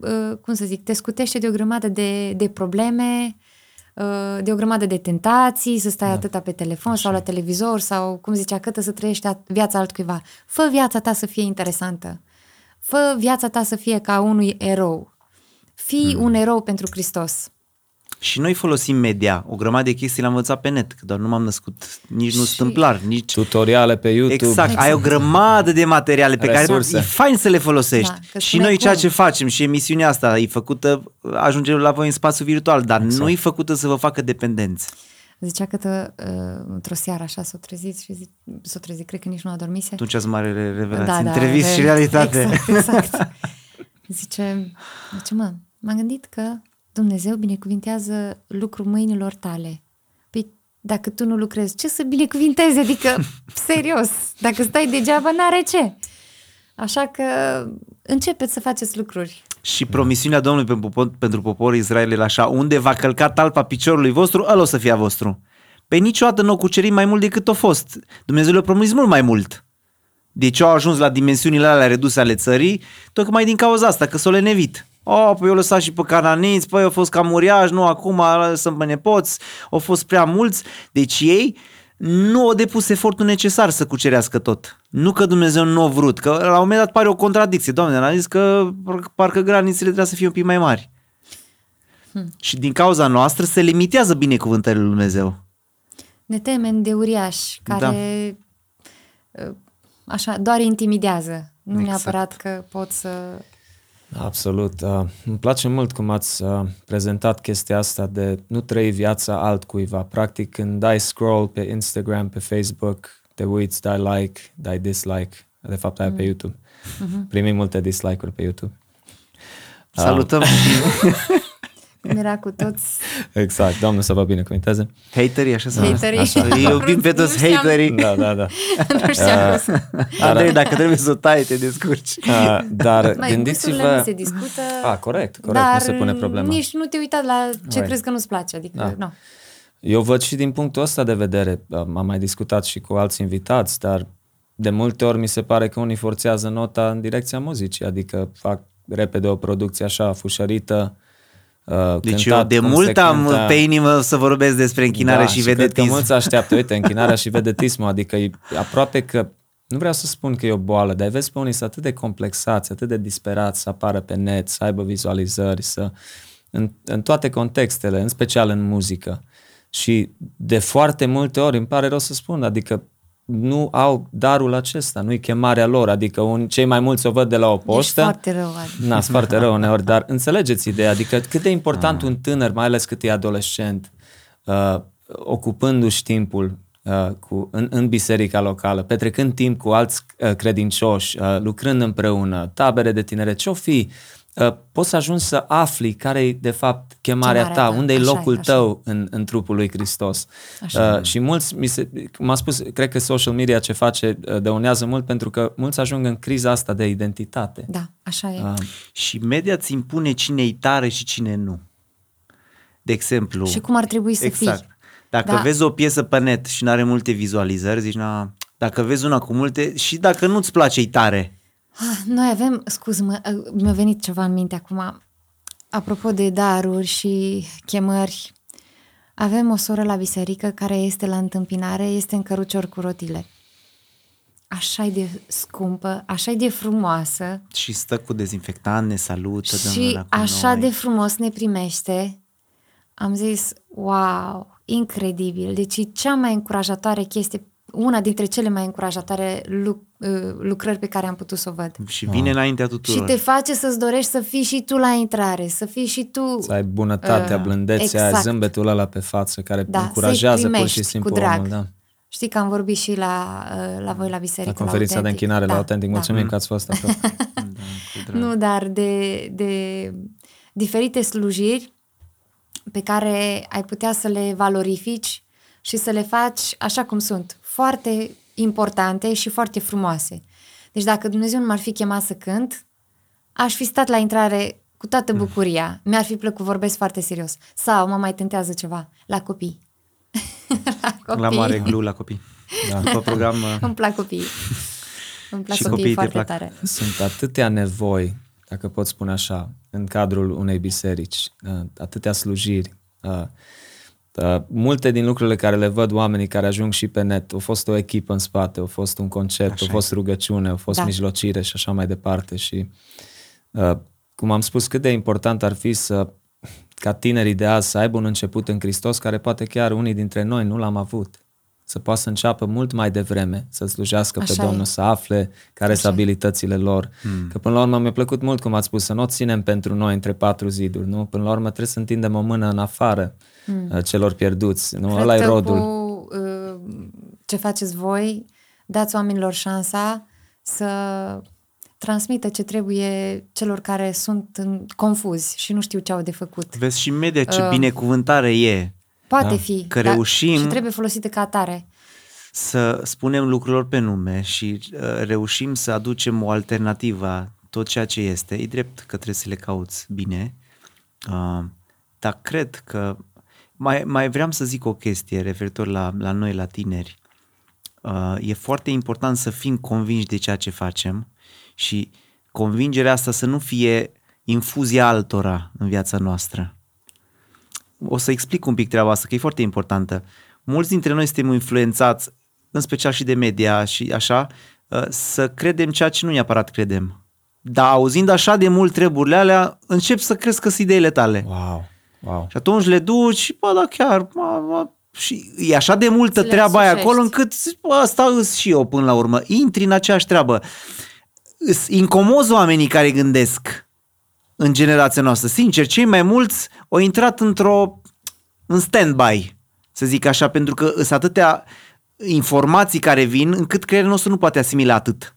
uh, cum să zic, te scutește de o grămadă de, de probleme, uh, de o grămadă de tentații, să stai da. atâta pe telefon Așa. sau la televizor sau, cum zicea Cătă, să trăiești viața altcuiva. Fă viața ta să fie interesantă. Fă viața ta să fie ca unui erou. Fii hmm. un erou pentru Hristos. Și noi folosim media, o grămadă de chestii le-am învățat pe net, că doar nu m-am născut nici nu stâmplar, nici... Tutoriale pe YouTube. Exact, exact. ai o grămadă de materiale pe Resurse. care e fain să le folosești. Da, și noi ceea ce facem și emisiunea asta e făcută, ajungem la voi în spațiu virtual, dar exact. nu e făcută să vă facă dependenți. Zicea că tă, uh, într-o seară așa s-o trezit și zic, s-o trezit, cred că nici nu a dormise. Atunci ați mare revelație, da, între vis și realitate. Exact, exact. *laughs* Zice, ce mă, m-am gândit că Dumnezeu binecuvintează lucrul mâinilor tale. Păi dacă tu nu lucrezi, ce să binecuvinteze? Adică, *laughs* serios, dacă stai degeaba, n-are ce. Așa că începeți să faceți lucruri. Și promisiunea Domnului pentru, popor, pentru poporul Israel e așa, unde va călca talpa piciorului vostru, ăla o să fie a vostru. Pe niciodată nu o cucerim mai mult decât a fost. Dumnezeu le-a promis mult mai mult. Deci au ajuns la dimensiunile alea reduse ale țării, tocmai din cauza asta, că s-o lenevit. Oh, păi eu lăsat și pe cananiți, păi au fost cam uriași, nu acum lăsăm pe nepoți, au fost prea mulți. Deci ei nu au depus efortul necesar să cucerească tot. Nu că Dumnezeu nu a vrut, că la un moment dat pare o contradicție. Doamne, a zis că parcă granițele trebuie să fie un pic mai mari. Hmm. Și din cauza noastră se limitează binecuvântările lui Dumnezeu. Ne temem de uriași care da. Uh, așa, doar intimidează. Nu exact. neapărat că pot să Absolut. Uh, îmi place mult cum ați uh, prezentat chestia asta de nu trăi viața altcuiva. Practic, când dai scroll pe Instagram, pe Facebook, te uiți, dai like, dai dislike. De fapt, ai mm. pe YouTube. Mm-hmm. Primim multe dislike-uri pe YouTube. Salutăm! Uh, Cum *laughs* era cu toți... *laughs* Exact, Doamne să vă binecuvinteze. Haterii, așa să Haterii. Așa. Îi iubim pe toți haterii. Da, da, da. *laughs* nu știam. Uh, *laughs* Andrei, dacă trebuie să o tai, te descurci. Uh, dar Mai, gândiți-vă... Nu se discută. Ah, corect, corect, dar nu se pune problema. nici nu te uita la ce right. crezi că nu-ți place. Adică, da. nu. Eu văd și din punctul ăsta de vedere, am mai discutat și cu alți invitați, dar de multe ori mi se pare că unii forțează nota în direcția muzicii, adică fac repede o producție așa fușărită, Uh, deci cântat, eu de mult am cânta... pe inimă să vorbesc despre închinare da, și, și vedetism. cred că mulți așteaptă, uite, închinarea și vedetismul, adică e aproape că, nu vreau să spun că e o boală, dar vezi pe unii să atât de complexați, atât de disperați să apară pe net, să aibă vizualizări, să, în, în toate contextele, în special în muzică. Și de foarte multe ori, îmi pare rău să spun, adică nu au darul acesta, nu-i chemarea lor, adică un, cei mai mulți o văd de la o poștă. Ești foarte rău. Adică. Na, foarte rău uneori, dar înțelegeți ideea, adică cât de important ah. un tânăr, mai ales cât e adolescent, uh, ocupându-și timpul uh, cu, în, în biserica locală, petrecând timp cu alți uh, credincioși, uh, lucrând împreună, tabere de tinere, ce-o fi, Uh, poți să ajungi să afli care e de fapt chemarea, chemarea ta, ta, unde e locul e, tău în, în trupul lui Hristos. Uh, și mulți, mi se, cum am spus, cred că social media ce face uh, dăunează mult pentru că mulți ajung în criza asta de identitate. Da, așa e. Uh, și media îți impune cine e tare și cine nu. De exemplu. Și cum ar trebui să exact. fii. Dacă da. vezi o piesă pe net și nu are multe vizualizări, zici, na, dacă vezi una cu multe, și dacă nu-ți place, e tare Ah, noi avem, scuză-mă, uh, mi-a venit ceva în minte acum. Apropo de daruri și chemări, avem o soră la biserică care este la întâmpinare, este în cărucior cu rotile. așa de scumpă, așa de frumoasă. Și stă cu dezinfectant, ne salută. Și așa noi. de frumos ne primește. Am zis, wow, incredibil. Deci e cea mai încurajatoare chestie una dintre cele mai încurajatoare luc- uh, lucrări pe care am putut să o văd. Și vine ah. înaintea tuturor. Și te face să-ți dorești să fii și tu la intrare, să fii și tu... Să ai bunătatea, uh, blândețea, exact. zâmbetul ăla pe față care da, încurajează pur și simplu cu drag. omul. Da. Știi că am vorbit și la, uh, la voi la biserică. La conferința la de închinare da, la Autentic. Mulțumim da. că ați fost acolo. *laughs* da, nu, dar de, de diferite slujiri pe care ai putea să le valorifici și să le faci așa cum sunt, foarte importante și foarte frumoase. Deci dacă Dumnezeu nu m-ar fi chemat să cânt, aș fi stat la intrare cu toată bucuria. Mi-ar fi plăcut, vorbesc foarte serios. Sau mă mai tentează ceva, la copii. *laughs* la copii. La mare glu la copii. Da. După program... uh, *laughs* Îmi plac copiii. Îmi plac Și copiii, copiii te foarte plac. tare. Sunt atâtea nevoi, dacă pot spune așa, în cadrul unei biserici, uh, atâtea slujiri. Uh, uh, Multe din lucrurile care le văd oamenii care ajung și pe net, au fost o echipă în spate, au fost un concert, Așa au fost rugăciune, au fost Da. mijlocire și așa mai departe. Și uh, cum am spus, cât de important ar fi să ca tinerii de azi să aibă un început în Hristos, care poate chiar unii dintre noi nu l-am avut. Să poată să înceapă mult mai devreme, să slujească pe Așa e. Domnul, să afle care sunt abilitățile lor. Hmm. Că până la urmă mi-a plăcut mult, cum ați spus, să nu o ținem pentru noi între patru ziduri, nu? Până la urmă trebuie să întindem o mână în afară hmm. celor pierduți, nu? Cred Ăla e că rodul. cu uh, ce faceți voi, dați oamenilor șansa să transmită ce trebuie celor care sunt în, confuzi și nu știu ce au de făcut. Vezi și media ce binecuvântare e Poate Da. fi, Că dar reușim- și trebuie folosită ca atare. să spunem lucrurilor pe nume și uh, reușim să aducem o alternativă a tot ceea ce este. E drept că trebuie să le cauți bine, uh, dar cred că mai, mai vreau să zic o chestie referitor la, la noi, la tineri. Uh, e foarte important să fim convinși de ceea ce facem și convingerea asta să nu fie infuzia altora în viața noastră. O să explic un pic treaba asta, că e foarte importantă. Mulți dintre noi suntem influențați, în special și de media și așa, uh, să credem ceea ce nu neapărat credem. Dar auzind așa de mult treburile alea, încep să crezi că sunt ideile tale. Wow, wow. Și atunci le duci și, bă, da, chiar, bă, bă, și e așa de multă Ți le treaba aia însușești. acolo încât, zici, bă, asta îs și eu până la urmă. Intri în aceeași treabă. Îs incomozi oamenii care gândesc în generația noastră. Sincer, cei mai mulți au intrat într-o în stand-by, să zic așa, pentru că sunt atâtea informații care vin încât creierul nostru nu poate asimila atât.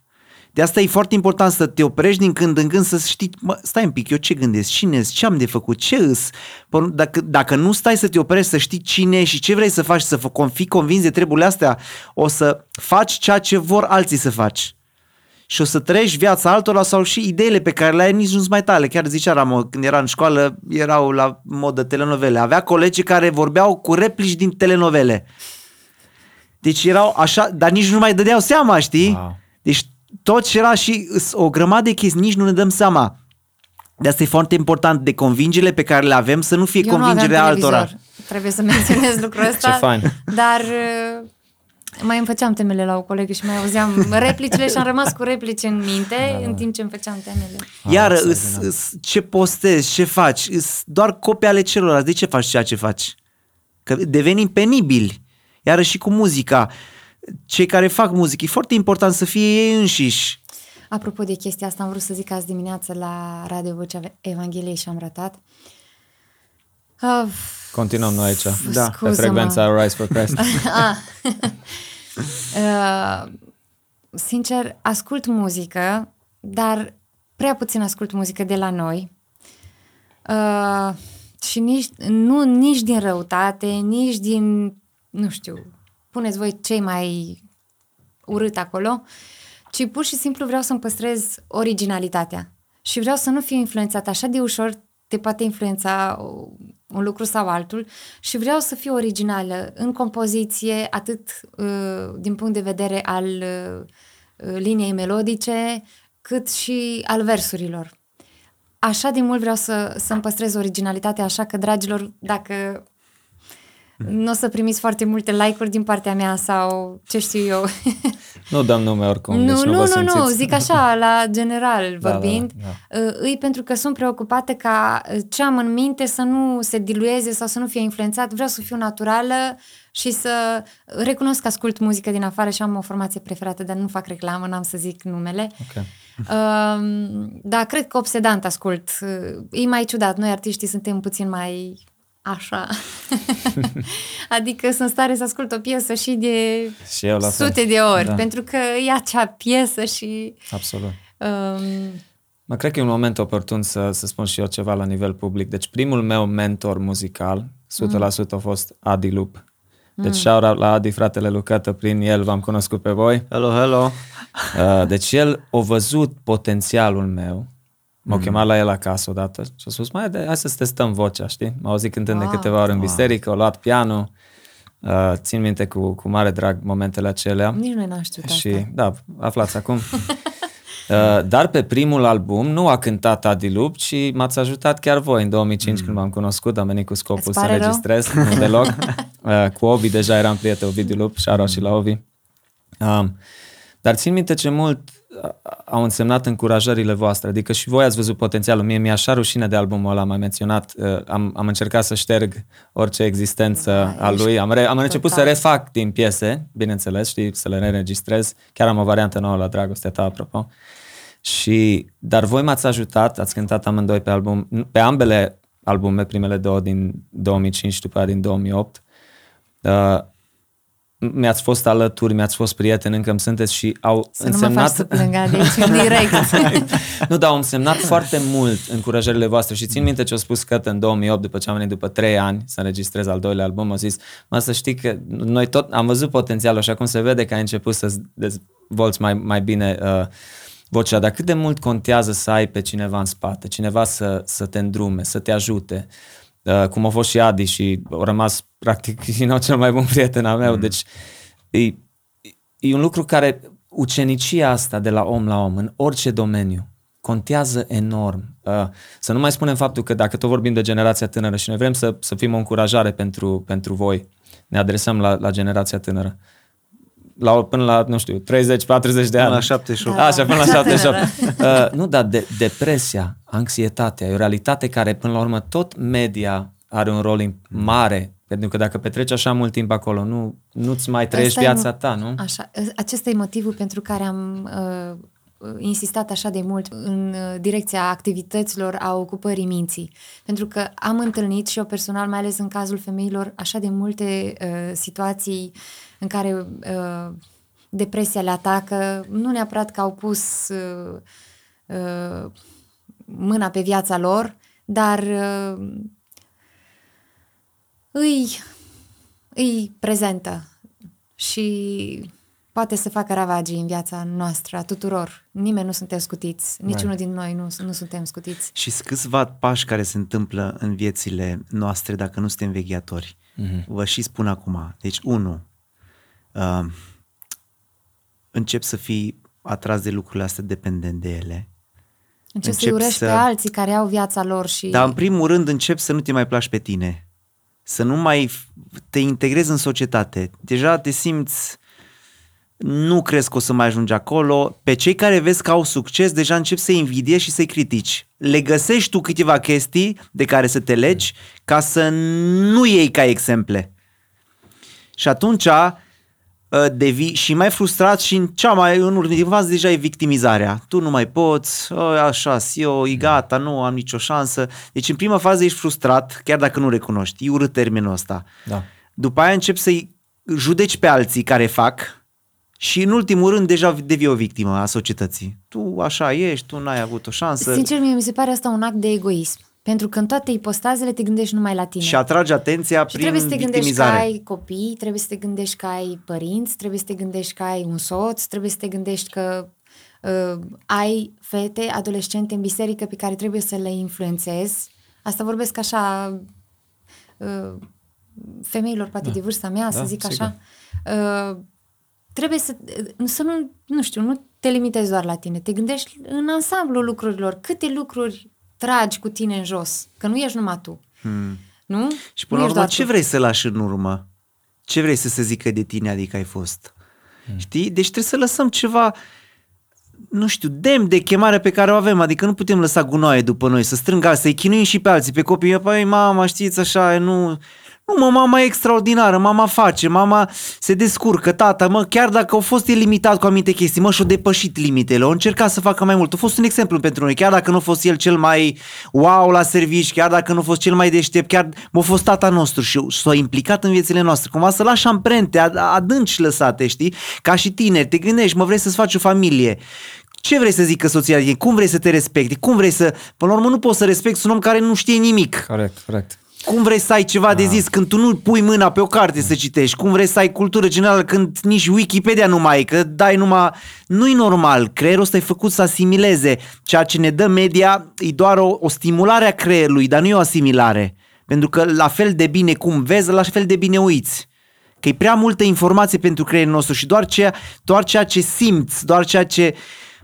De asta e foarte important să te oprești din când în când să știi, mă, stai un pic, eu ce gândesc, cine ce am de făcut, ce îs? Pă- Dacă, dacă nu stai să te oprești, să știi cine și ce vrei să faci, să fă- fii convins de treburile astea, o să faci ceea ce vor alții să faci. Și o să trăiești viața altora sau și ideile pe care le ai nici nu-ți mai tale. Chiar zicea Ramo, când era în școală, erau la modă telenovele. Avea colegi care vorbeau cu replici din telenovele. Deci erau așa, dar nici nu mai dădeau seama, știi? Wow. Deci tot ce era și îs o grămadă de chestii, nici nu ne dăm seama. De asta e foarte important de convingerile pe care le avem să nu fie Eu nu aveam convingerea televizor. altora. Trebuie să *laughs* menționez lucrul ăsta. Ce fain. Dar uh, mai îmi făceam temele la o colegă și mai auzeam replicile și am rămas cu replici în minte da, în timp ce îmi făceam temele. Iar Ah, îs, extraordinar. îs, ce postezi, ce faci, îs doar copii ale celorlalți. De ce faci ceea ce faci? Că devenim penibili. Iar și cu muzica. Cei care fac muzică, e foarte important să fie ei înșiși. Apropo de chestia asta, am vrut să zic azi dimineață la Radio Vocea Evangheliei și am ratat. Uh, Continuăm noi aici. Da. Pe scuză-mă. frecvența Rise for Christ. Uh, *laughs* sincer, ascult muzică, dar prea puțin ascult muzică de la noi. Uh, și nici, nu, nici din răutate, nici din, nu știu, puneți voi cei mai urât acolo, ci pur și simplu vreau să-mi păstrez originalitatea. Și vreau să nu fiu influențată așa de ușor, te poate influența o- un lucru sau altul și vreau să fiu originală în compoziție, atât uh, din punct de vedere al uh, uh, liniei melodice, cât și al versurilor. Așa de mult vreau să, să-mi păstrez originalitatea, așa că, dragilor, dacă nu o să primiți foarte multe like-uri din partea mea sau ce știu eu. Nu dăm nume oricum, nu, deci nu, nu, vă nu, nu, simțiți. zic așa, la general Da, vorbind. da, da. Uh, Îi pentru că sunt preocupată ca uh, ce am în minte să nu se dilueze sau să nu fie influențat. Vreau să fiu naturală și să recunosc că ascult muzică din afară și am o formație preferată, dar nu fac reclamă, n-am să zic numele. Ok. Um, da, cred că obsedant ascult. Uh, E mai ciudat. Noi artiștii suntem puțin mai așa. *laughs* adică sunt în stare să ascult o piesă și de Și eu la fel. sute de ori, Da. pentru că e acea piesă și... Absolut. Um, Mă cred că e un moment oportun să, să spun și eu ceva la nivel public. Deci primul meu mentor muzical, 100% a fost Adi Lup. Deci shout la Adi, fratele Lucată, prin el v-am cunoscut pe voi. Hello, hello. Uh, deci el a văzut potențialul meu, m-a mm. chemat la el acasă odată și a spus, mai de, hai să testăm vocea, știi? M-a auzit cântând Wow. de câteva ori în biserică, a luat pianul, uh, țin minte cu, cu mare drag momentele acelea. Nici noi n-am știut Și asta. da, aflați acum. *laughs* Uh, dar pe primul album nu a cântat Adi Lup, ci m-ați ajutat chiar voi în 2005 mm. când m-am cunoscut, am venit cu scopul Îți să pare rău? înregistrez, *laughs* nu deloc. Uh, cu Ovi deja eram prieten, Ovidiu Lup, și și la Ovi. Um, dar țin minte ce mult uh, au însemnat încurajările voastre, adică și voi ați văzut potențialul. Mie mi-e așa rușine de albumul ăla, am mai menționat, uh, am, am încercat să șterg orice existență Da, a ești lui, am, re, am început să total. refac din piese, bineînțeles, știi, să le înregistrez. Chiar am o variantă nouă la Dragostea ta, apropo. Și, dar voi m-ați ajutat, ați cântat amândoi pe album, pe ambele albume, primele două din 2005 și după aia din 2008. Uh, mi-ați fost alături, mi-ați fost prieten, încă îmi sunteți și au Să nu mă faci însemnat... să plângă de aici în direct. *laughs* nu, dar au însemnat foarte mult încurajările voastre și țin minte ce a spus Căt în 2008, după ce am venit după 3 ani să înregistrez al doilea album, a zis, mă să știi că noi tot am văzut potențialul și acum se vede că ai început să dezvolți mai, mai bine uh, vocea, dar cât de mult contează să ai pe cineva în spate, cineva să, să te îndrume, să te ajute, uh, cum a fost și Adi și a rămas practic *laughs* și nou cel mai bun prieten al meu, mm. deci e, e un lucru care ucenicia asta de la om la om, în orice domeniu, contează enorm. Uh, Să nu mai spunem faptul că dacă tot vorbim de generația tânără și noi vrem să, să fim o încurajare pentru, pentru voi, ne adresăm la, la generația tânără. La, până la, nu știu, 30-40 de Până ani. la 78. Da. Așa, până la 78. *laughs* Uh, nu, dar de, depresia, anxietatea, e o realitate care, până la urmă, tot media are un rol im- mare. Pentru că dacă petreci așa mult timp acolo, nu, nu-ți mai trăiești Ăsta e viața mo- ta, nu? Așa, acesta e motivul pentru care am uh, insistat așa de mult în uh, direcția activităților a ocupării minții. Pentru că am întâlnit și eu personal, mai ales în cazul femeilor, așa de multe uh, situații în care uh, depresia le atacă, nu neapărat că au pus uh, uh, mâna pe viața lor, dar uh, îi, îi prezentă și poate să facă ravagii în viața noastră, a tuturor. Nimeni nu suntem scutiți, niciunul din noi nu, nu suntem scutiți. Și sunt câțiva pași care se întâmplă în viețile noastre dacă nu suntem vegheatori. Mm-hmm. Vă și spun acum. Deci, unu, uh, încep să fii atras de lucrurile astea dependent de ele. Încep să-i Încep urăști să- pe alții care au viața lor și... Dar în primul rând încep să nu te mai placi pe tine. Să nu mai f- te integrezi în societate. Deja te simți nu crezi că o să mai ajungi acolo. Pe cei care vezi că au succes, deja începi să-i invidiezi și să-i critici. Le găsești tu câteva chestii de care să te legi ca să nu iei ca exemple. Și atunci uh, devii și mai frustrat și în cea mai în următoarea fază deja e victimizarea. Tu nu mai poți, "O, așa eu, e gata, nu am nicio șansă. Deci în prima fază ești frustrat, chiar dacă nu recunoști. E urât termenul ăsta. Da. După aia începi să-i judeci pe alții care fac și în ultimul rând deja devii o victimă a societății. Tu așa ești, tu n-ai avut o șansă Sincer, mie mi se pare asta un act de egoism. Pentru că în toate ipostazele te gândești numai la tine. și atragi atenția Și prin trebuie să te gândești că victimizare. ai copii, trebuie să te gândești că ai părinți, trebuie să te gândești că ai un soț, trebuie să te gândești că uh, ai fete, adolescente în biserică pe care trebuie să le influențezi. Asta vorbesc așa uh, femeilor poate de vârsta mea, să Da, zic sigur. așa. Uh, trebuie să, să nu, nu știu, nu te limitezi doar la tine, te gândești în ansamblul lucrurilor, câte lucruri tragi cu tine în jos, că nu ești numai tu. Hmm. Nu? Și până Nu la ești urmă, doar ce tu. vrei să lași în urmă? Ce vrei să se zică de tine, adică ai fost? Hmm. Știi? Deci trebuie să lăsăm ceva, nu știu, demn de chemare pe care o avem, adică nu putem lăsa gunoaie după noi, să strângă, să-i chinuim și pe alții, pe copii, păi mama, știți așa, nu... Nu, mă, mama e extraordinară, mama face, mama se descurcă, tata, mă, chiar dacă au fost el limitat cu anumite chestii, mă, și-au depășit limitele, au încercat să facă mai mult. A fost un exemplu pentru noi, chiar dacă nu a fost el cel mai wow la servici, chiar dacă nu a fost cel mai deștept, chiar a fost tata nostru și s-a implicat în viețile noastre, cumva să lași amprente ad- adânci lăsate, știi? Ca și tineri, te gândești, mă, vrei să-ți faci o familie, ce vrei să zică soția de tine? Cum vrei să te respecti? Cum vrei să... Până la urmă nu poți să respecti un om care nu știe nimic. Corect, corect. Cum vrei să ai ceva de zis când tu nu pui mâna pe o carte să citești? Cum vrei să ai cultură generală când nici Wikipedia nu mai ai? Că dai numai... Nu-i normal. Creierul ăsta e făcut să asimileze. Ceea ce ne dă media e doar o, o stimulare a creierului, dar nu e o asimilare. Pentru că la fel de bine cum vezi, la fel de bine uiți. Că e prea multă informație pentru creierul nostru și doar ceea, doar ceea ce simți, doar ceea ce,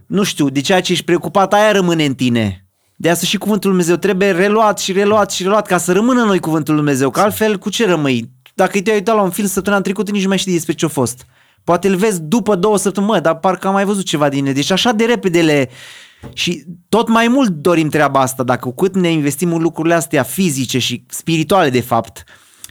nu știu, de ceea ce ești preocupat, aia rămâne în tine. De asta și cuvântul Lui Dumnezeu trebuie reluat și reluat și reluat ca să rămână în noi cuvântul Lui Dumnezeu, că altfel cu ce rămâi? Dacă te-ai uitat la un film săptămâna trecută, nici nu mai știi despre ce a fost. Poate îl vezi după două săptămâni, mă, dar parcă am mai văzut ceva din ele. Deci așa de repede le... Și tot mai mult dorim treaba asta, dacă cu cât ne investim în lucrurile astea fizice și spirituale, de fapt,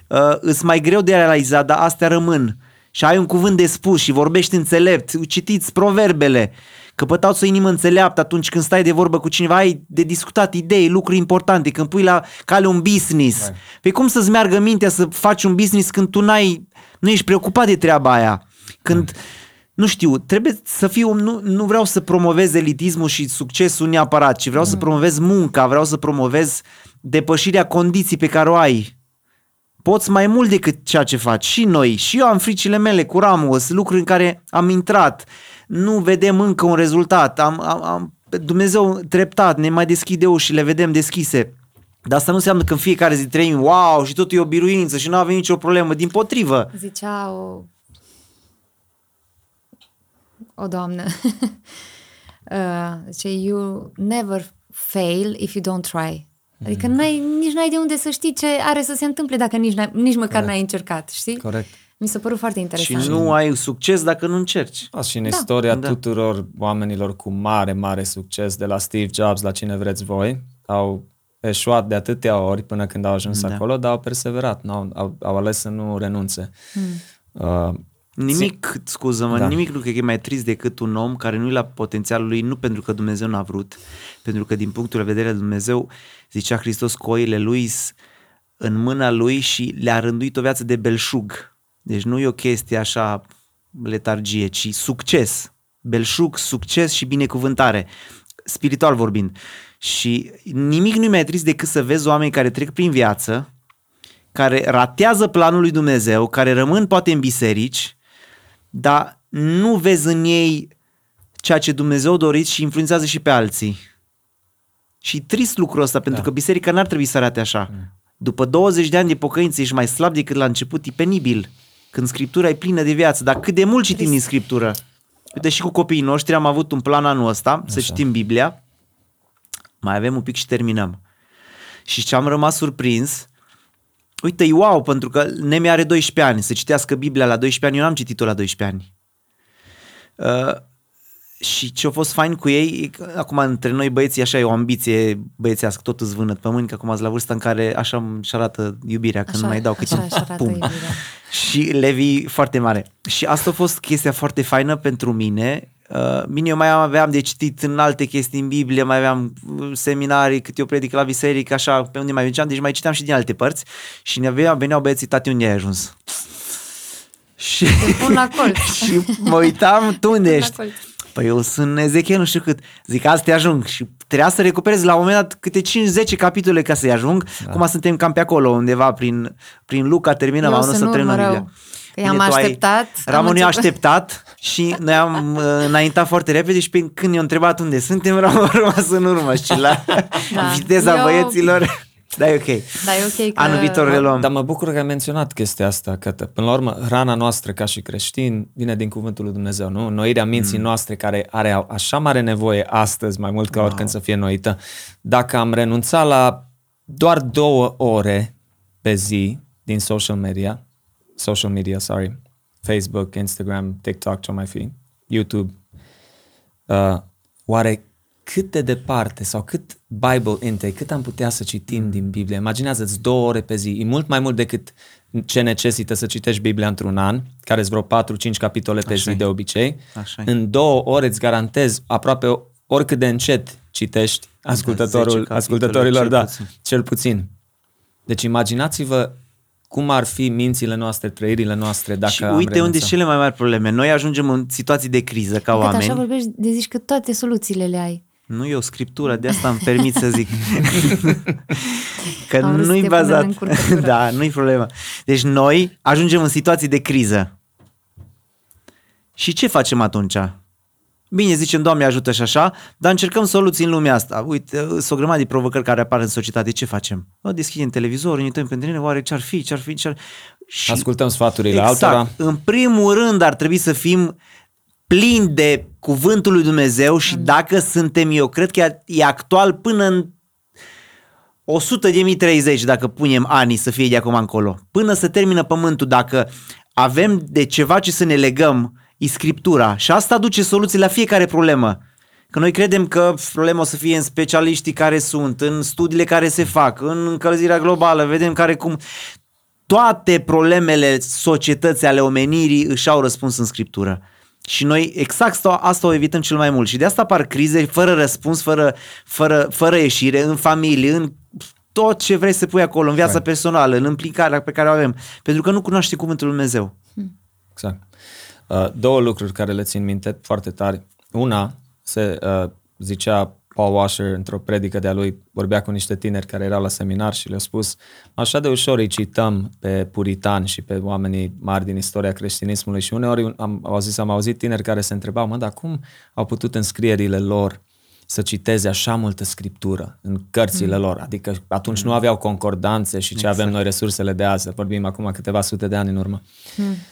uh, îți mai greu de realizat, dar astea rămân. Și ai un cuvânt de spus și vorbești înțelept, citiți proverbele, Căpătați o inimă înțeleaptă atunci când stai de vorbă cu cineva, ai de discutat idei, lucruri importante, când pui la cale un business. Right. Pe cum să-ți meargă mintea să faci un business când tu n-ai, nu ești preocupat de treaba aia? Când, mm. nu știu, trebuie să fiu, nu, nu vreau să promovez elitismul și succesul neapărat, ci vreau mm. să promovez munca, vreau să promovez depășirea condiții pe care o ai. Poți mai mult decât ceea ce faci. Și noi, și eu am fricile mele cu Ramos, lucruri în care am intrat nu vedem încă un rezultat. Am, am, am, Dumnezeu treptat ne mai deschide uși și le vedem deschise. Dar asta nu înseamnă că în fiecare zi trăim, wow, și totul e o biruință și nu avem nicio problemă. Din potrivă. Zicea o, o doamnă, *laughs* uh, zice, you never fail if you don't try. Adică mm. n-ai, nici n-ai de unde să știi ce are să se întâmple dacă nici, nici măcar Corect. n-ai încercat, știi? Corect. Mi s-a părut foarte interesant. Și nu ai succes dacă nu încerci. Da, și în da. istoria da. tuturor oamenilor cu mare, mare succes, de la Steve Jobs la cine vreți voi, au eșuat de atâtea ori până când au ajuns da. acolo, dar au perseverat, au, au, au ales să nu renunțe. Hmm. Uh, Nimic, scuză-mă, da. nimic nu cred că e mai trist decât un om care nu e la potențialul lui, nu pentru că Dumnezeu n-a vrut, pentru că din punctul de vedere al Dumnezeu, zicea Hristos, coile lui în mâna lui și le-a rânduit o viață de belșug. Deci nu e o chestie așa letargie, ci succes. Belșug, succes și binecuvântare, spiritual vorbind. Și nimic nu-i mai trist decât să vezi oameni care trec prin viață, care ratează planul lui Dumnezeu, care rămân poate în biserici, dar nu vezi în ei ceea ce Dumnezeu dorit și influențează și pe alții. Și trist lucrul ăsta, pentru da. că biserica n-ar trebui să arate așa. Mm. După 20 de ani de pocăință ești mai slab decât la început, e penibil când Scriptura e plină de viață, dar cât de mult citim din Scriptură. Uite și cu copiii noștri am avut un plan anul ăsta, Așa. să citim Biblia, mai avem un pic și terminăm. Și ce am rămas surprins, uite, wow, pentru că Nemi are 12 ani, să citească Biblia la 12 ani, eu n-am citit-o la 12 ani. Uh, și ce a fost fain cu ei, acum între noi băieții așa e o ambiție băiețească, tot îți vânăt pământ, că acum ați la vârsta în care așa își arată iubirea, când așa, mai dau câte un pum. Iubirea. *laughs* Și Levi foarte mare. Și asta a fost chestia foarte faină pentru mine. Uh, bine, eu mai aveam de citit în alte chestii în Biblie, mai aveam seminarii, cât eu predic la biserică, așa, pe unde mai mergeam, deci mai citeam și din alte părți. Și ne aveam, veneau băieții, tati, unde ai ajuns? *laughs* Și, pun la colț. *laughs* și mă uitam, tu unde ești? Păi eu sunt Ezechiel, nu știu cât. Zic, azi te ajung. Și trebuia să recuperez la un moment dat câte 5-10 capitole ca să-i ajung. Da. Cum suntem cam pe acolo, undeva prin, prin Luca, terminăm, am să terminăm Biblia. Bine, am așteptat. Ramon a așteptat și noi am *laughs* uh, înaintat foarte repede și pe când ne-a întrebat unde suntem, Ramon a rămas în urmă și la da. viteza Eu... băieților da, e ok. Da, e ok că... Anul viitor reluăm. Dar mă bucur că ai menționat chestia asta, că până la urmă hrana noastră ca și creștini vine din cuvântul lui Dumnezeu, nu? Noirea minții mm. noastre care are așa mare nevoie astăzi, mai mult ca wow. oricând să fie noită. Dacă am renunțat la doar două ore pe zi din social media, social media, sorry, Facebook, Instagram, TikTok, ce mai fi, YouTube, uh, oare cât de departe sau cât Bible intake, cât am putea să citim din Biblie. Imaginează-ți două ore pe zi. E mult mai mult decât ce necesită să citești Biblia într-un an, care sunt vreo 4-5 capitole pe Așa zi de obicei. Așa În două ore îți garantez aproape oricât de încet citești ascultătorul, ascultătorilor, cel da, puțin. cel puțin. Deci imaginați-vă cum ar fi mințile noastre, trăirile noastre dacă Și uite unde sunt cele mai mari probleme. Noi ajungem în situații de criză ca Cât oameni. așa vorbești de zici că toate soluțiile le ai. Nu e o scriptură, de asta îmi permit să zic. *laughs* Că Am vrut să nu-i te punem bazat. în curcătură. *laughs* Da, nu-i problemă. Deci noi ajungem în situații de criză. Și ce facem atunci? Bine, zicem, Doamne ajută și așa, dar încercăm soluții în lumea asta. Uite, sunt o grămadă de provocări care apar în societate. Ce facem? O deschidem televizorul, ne uităm pentru ele, oare ce-ar fi, ce-ar fi, ce-ar... Și Ascultăm sfaturile exact. altora. În primul rând ar trebui să fim plini de cuvântul lui Dumnezeu și dacă suntem, eu cred că e- e actual până în 100 de mii 30 dacă punem anii să fie de acum încolo. Până să termină pământul, dacă avem de ceva ce să ne legăm, e Scriptura. Și asta aduce soluții la fiecare problemă. Că noi credem că problema o să fie în specialiștii care sunt, în studiile care se fac, în încălzirea globală, vedem care cum... Toate problemele societății ale omenirii își au răspuns în Scriptură. Și noi exact asta, asta o evităm cel mai mult. Și de asta apar crize fără răspuns, fără, fără, fără ieșire, în familie, în tot ce vrei să pui acolo, în viața Right. personală, în implicarea pe care o avem. Pentru că nu cunoaște cuvântul lui Dumnezeu. Exact. Uh, două lucruri care le țin minte foarte tare. Una, se uh, zicea Paul Washer într-o predică de-a lui, vorbea cu niște tineri care erau la seminar și le-a spus așa de ușor îi cităm pe puritani și pe oamenii mari din istoria creștinismului și uneori am auzit, am auzit tineri care se întrebau, mă, dar cum au putut în scrierile lor să citeze așa multă scriptură în cărțile lor. Adică atunci nu aveau concordanțe și ce avem noi resursele de azi. Vorbim acum câteva sute de ani în urmă.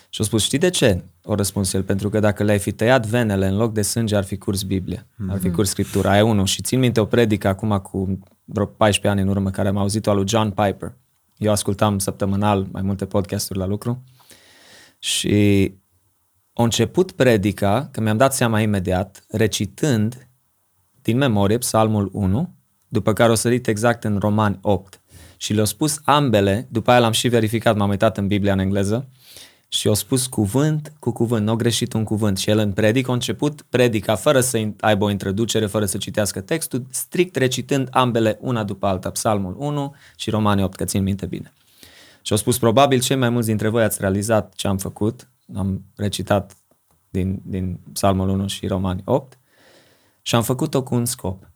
Și au spus, știi de ce? O răspuns el, pentru că dacă le-ai fi tăiat venele în loc de sânge, ar fi curs Biblie, ar fi curs Scriptura. Aia e unul. Și țin minte o predică acum cu vreo 14 ani în urmă, care am auzit-o a lui John Piper. Eu ascultam săptămânal mai multe podcasturi la lucru și a început predica, că mi-am dat seama imediat, recitând din memorie Psalmul 1, după care o sărit exact în Romani 8. Și le-au spus ambele, după aia l-am și verificat, m-am uitat în Biblia în engleză, și au spus cuvânt cu cuvânt, nu au greșit un cuvânt. Și el în predic a început predica fără să in- aibă o introducere, fără să citească textul, strict recitând ambele una după alta, Psalmul 1 și Romani 8, că țin minte bine. Și au spus, probabil cei mai mulți dintre voi ați realizat ce am făcut. Am recitat din, din Psalmul 1 și Romani 8 și am făcut-o cu un scop.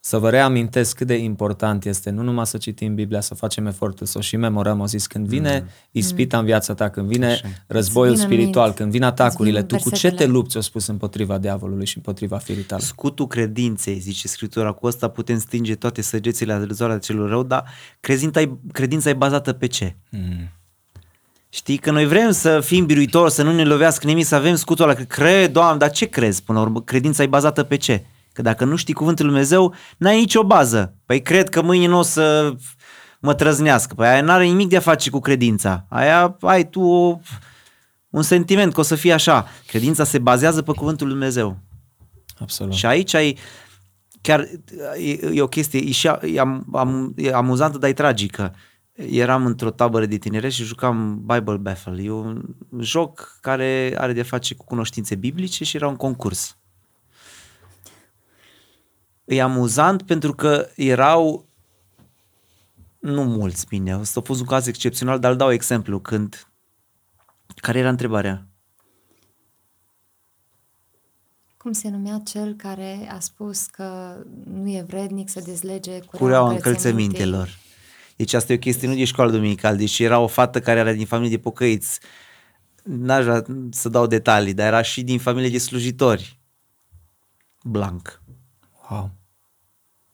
Să vă reamintesc cât de important este nu numai să citim Biblia, să facem efortul, să o și memorăm. O zis, când vine mm. ispita în viața ta, când vine Așa. războiul Îți vină în spiritual, minte. când vin atacurile, Îți tu vin cu ce te versetele. lupți, o spus, împotriva diavolului și împotriva firii tale. Scutul credinței, zice Scriptura, cu asta putem stinge toate săgețile adversare celor rău, dar credința e, credința e bazată pe ce? Mm. Știi, că noi vrem să fim biruitori, să nu ne lovească nimic, să avem scutul ăla. Cred, Doamne, dar ce crezi până la urmă? Credința e bazată pe ce? Că dacă nu știi cuvântul lui Dumnezeu, n-ai nicio bază. Păi cred că mâine nu o să mă trăznească. Păi aia n-are nimic de a face cu credința. Aia ai tu o, un sentiment că o să fie așa. Credința se bazează pe cuvântul lui Dumnezeu. Absolut. Și aici ai, chiar e, e o chestie, e, și, e, am, am, e amuzantă, dar e tragică. Eram într-o tabără de tineret și jucam Bible Battle. E un joc care are de face cu cunoștințe biblice și era un concurs. E amuzant pentru că erau nu mulți, bine, ăsta a fost un caz excepțional, dar îl dau exemplu când care era întrebarea? Cum se numea cel care a spus că nu e vrednic să dezlege cureaua, cureaua încălțămintelor. Deci asta e o chestie nu de școală duminicală, deci era o fată care era din familie de pocăiți. N-aș vrea să dau detalii, dar era și din familie de slujitori. Blanc. Wow.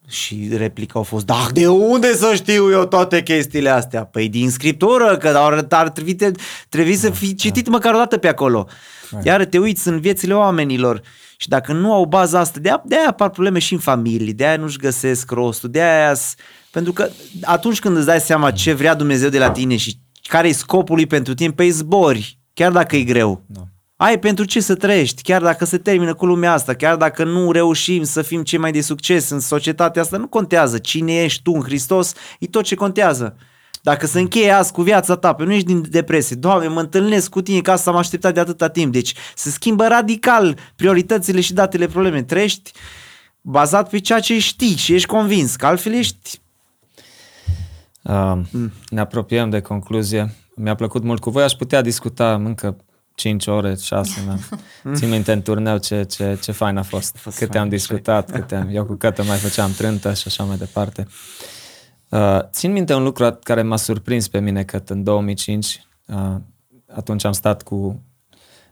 Și replica au fost, da, de unde să știu eu toate chestiile astea? Păi din scriptură, că ar, ar trebui, trebui să fi citit măcar o dată pe acolo. Iar te uiți în viețile oamenilor și dacă nu au baza asta, de aia, de aia apar probleme și în familie, de aia nu-și găsesc rostul, de aia... Pentru că atunci când îți dai seama ce vrea Dumnezeu de la tine și care e scopul lui pentru tine, pe zbori, chiar dacă e greu. Da. Ai pentru ce să trăiești, chiar dacă se termină cu lumea asta, chiar dacă nu reușim să fim cei mai de succes în societatea asta, nu contează cine ești tu în Hristos, e tot ce contează. Dacă se încheie azi cu viața ta, pe nu ești din depresie, Doamne, mă întâlnesc cu tine ca să am așteptat de atâta timp. Deci se schimbă radical prioritățile și datele probleme. Trăiești bazat pe ceea ce știi și ești convins, că altfel ești... Uh, Ne apropiem de concluzie. Mi-a plăcut mult cu voi. Aș putea discuta încă 5 ore, 6, da. Țin minte în turneu ce, ce, ce fain a fost. fost câte fain, am discutat, câte am, eu cu Cătă mai făceam trântă și așa mai departe. Uh, țin minte un lucru care m-a surprins pe mine că în 2005, uh, atunci am stat cu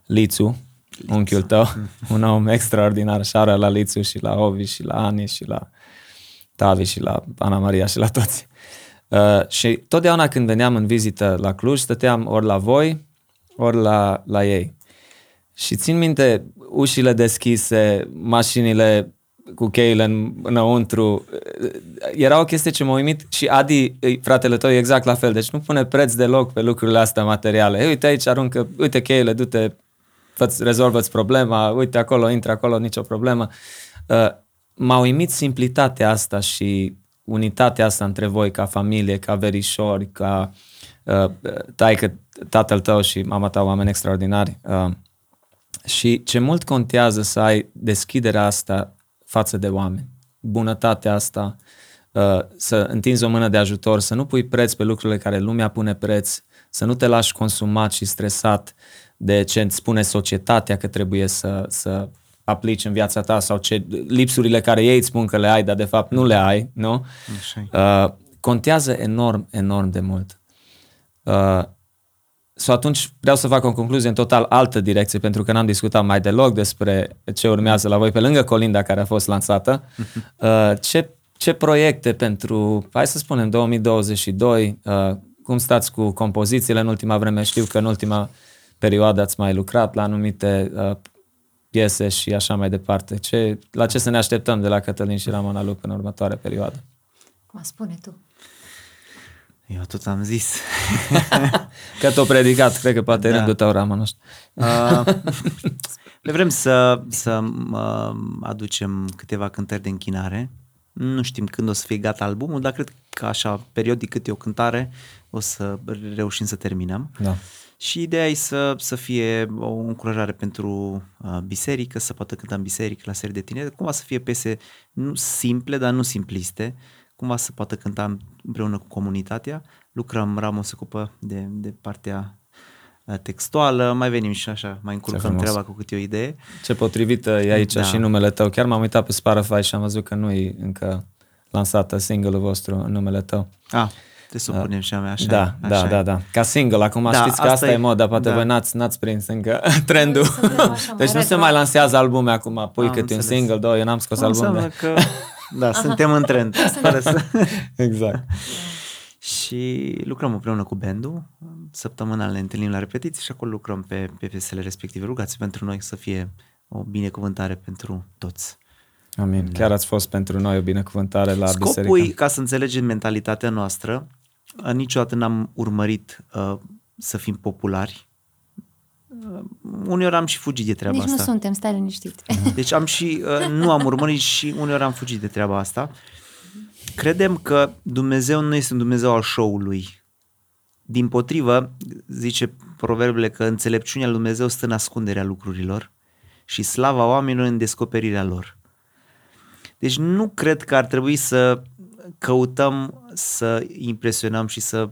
Lițu, unchiul tău, *laughs* un om extraordinar, șara la Lițu și la Ovi și la Ani și la Tavi și la Ana Maria și la toți. Uh, și totdeauna când veneam în vizită la Cluj, stăteam ori la voi, ori la, la ei. Și țin minte ușile deschise, mașinile cu cheile în, înăuntru. Era o chestie ce m-a uimit și Adi, fratele tău, e exact la fel. Deci nu pune preț deloc pe lucrurile astea materiale. Ei, uite aici, aruncă, uite cheile, du-te, rezolvă-ți problema, uite acolo, intră acolo, nicio problemă. Uh, m-a uimit simplitatea asta și unitatea asta între voi ca familie, ca verișori, ca uh, taică, tatăl tău și mama ta, oameni extraordinari. Uh, și ce mult contează să ai deschiderea asta față de oameni, bunătatea asta, uh, să întinzi o mână de ajutor, să nu pui preț pe lucrurile care lumea pune preț, să nu te lași consumat și stresat de ce îți spune societatea că trebuie să, să aplici în viața ta sau ce lipsurile care ei îți spun că le ai, dar de fapt nu le ai, nu? Așa. Uh, contează enorm, enorm de mult. Uh, sau atunci vreau să fac o concluzie în total altă direcție, pentru că n-am discutat mai deloc despre ce urmează la voi, pe lângă Colinda care a fost lansată. *laughs* Uh, ce, ce proiecte pentru, hai să spunem, 2022, uh, cum stați cu compozițiile în ultima vreme? Știu că în ultima perioadă ați mai lucrat la anumite uh, piese și așa mai departe. Ce, la ce să ne așteptăm de la Cătălin și Ramona Lup în următoarea perioadă? Cum spune tu? Eu tot am zis. *laughs* că t-o predicat, cred că poate da. rândul tău, Ramon, nu știu. Uh, *laughs* le vrem să, să uh, aducem câteva cântări de închinare. Nu știm când o să fie gata albumul, dar cred că așa, periodic câte o cântare, o să reușim să terminăm. Da. Și ideea e să, să fie o încurajare pentru uh, biserică, să poată cânta în biserică la serii de tineri, cumva să fie piese nu simple, dar nu simpliste, cumva să poată cânta împreună cu comunitatea. Lucrăm, Ramon se ocupă de, de partea uh, textuală, mai venim și așa, mai încurcăm treaba cu câte o idee. Ce potrivită e aici da. și numele tău. Chiar m-am uitat pe Spotify și am văzut că nu e încă lansată single-ul vostru în numele tău. Ah, te supunem uh, și a mea, așa Da, e, da, așa da, e. da. Ca single, acum da, știți că asta, asta e moda, poate da. voi n-ați, n-ați prins încă *laughs* trendul. deci nu se mai lansează albume acum, pui câte un single, două, eu n-am scos albume. că *laughs* da, Aha. suntem în trend. să... *laughs* exact. și lucrăm împreună cu bandul, săptămânal ne întâlnim la repetiții și acolo lucrăm pe, pe piesele respective. Rugați pentru noi să fie o binecuvântare pentru toți. Amin. Da. Chiar ați fost pentru noi o binecuvântare la Scopul, biserică. ca să înțelegem mentalitatea noastră, niciodată n-am urmărit uh, să fim populari. Uh, uneori am și fugit de treaba Nici asta. nu suntem, stai liniștit. Deci am și, uh, nu am urmărit și uneori am fugit de treaba asta. Credem că Dumnezeu nu este un Dumnezeu al show-ului. Din potrivă, zice proverbele că înțelepciunea lui Dumnezeu stă în ascunderea lucrurilor și slava oamenilor în descoperirea lor. Deci nu cred că ar trebui să căutăm să impresionăm și să...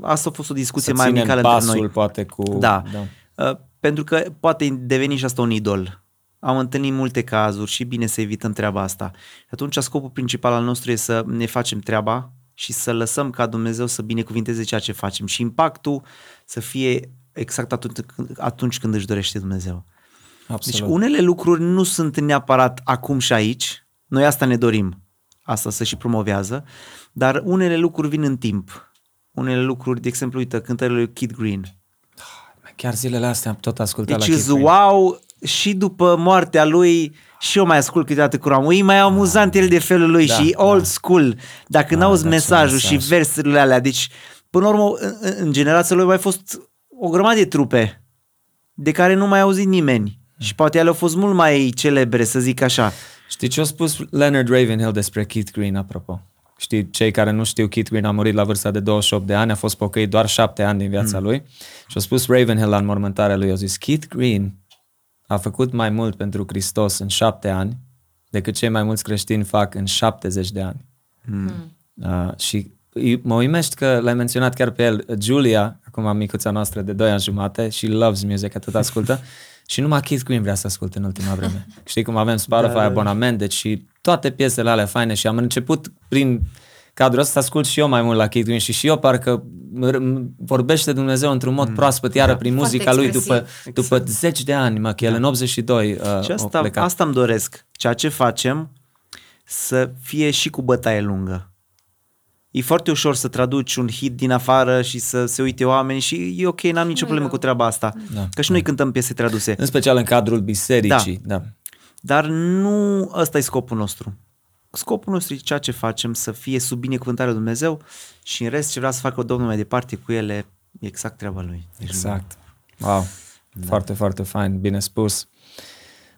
Asta a fost o discuție să mai amicală pasul, între noi. poate cu... Da. da. Uh, pentru că poate deveni și asta un idol. Am întâlnit multe cazuri și bine să evităm treaba asta. Și atunci scopul principal al nostru e să ne facem treaba și să lăsăm ca Dumnezeu să binecuvinteze ceea ce facem și impactul să fie exact atunci, atunci când își dorește Dumnezeu. Absolut. Deci unele lucruri nu sunt neapărat acum și aici, noi asta ne dorim, asta să și promovează, dar unele lucruri vin în timp. Unele lucruri, de exemplu, uite, cântările lui Kid Green. Chiar zilele astea am tot ascultat deci la Kid Green. wow, și după moartea lui și eu mai ascult câteodată cu E mai amuzant el de felul lui Da, și da. old school. Dacă Da, n-auzi da, ce mesajul mesaj. și versurile alea, deci până la urmă în, în generația lui au mai fost o grămadă de trupe de care nu mai a auzit nimeni. Și poate ele au fost mult mai celebre, să zic așa. Știi ce a spus Leonard Ravenhill despre Keith Green, apropo? Știi, cei care nu știu, Keith Green a murit la vârsta de 28 de ani, a fost pocăit doar 7 ani din viața mm. lui și a spus Ravenhill la înmormântarea lui, a zis, Keith Green a făcut mai mult pentru Hristos în 7 ani decât cei mai mulți creștini fac în 70 de ani. Hmm. Uh, și mă uimești că l-ai menționat chiar pe el, Julia, acum micuța noastră de 2 ani jumate și loves music, atât ascultă. *laughs* și numai Keith Green vrea să asculte în ultima vreme. *laughs* Știi cum avem Spotify, da, abonament, deci și toate piesele alea faine și am început prin cadrul ăsta să ascult și eu mai mult la Keith Green și și eu parcă vorbește Dumnezeu într-un mod mm. proaspăt iară da. prin muzica lui după, exact. după zeci de ani, mă, că el da. în 82 uh, și asta, asta îmi doresc. Ceea ce facem să fie și cu bătaie lungă. E foarte ușor să traduci un hit din afară și să se uite oameni și e ok, n-am nicio problemă cu treaba asta. Da. Că și noi cântăm piese traduse. În special în cadrul bisericii. Da. da. Dar nu ăsta e scopul nostru. Scopul nostru e ceea ce facem, să fie sub binecuvântarea lui Dumnezeu și în rest ce vrea să facă Domnul mai departe cu ele, e exact treaba lui. Deci exact. Wow. Da. Foarte, foarte fain, bine spus.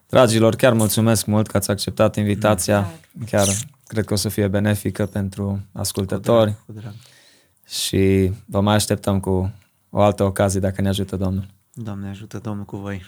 Dragilor, chiar mulțumesc mult că ați acceptat invitația. Da. Chiar cred că o să fie benefică pentru ascultători. Cu drag, cu drag. Și vă mai așteptăm cu o altă ocazie dacă ne ajută Domnul. Doamne ajută Domnul cu voi.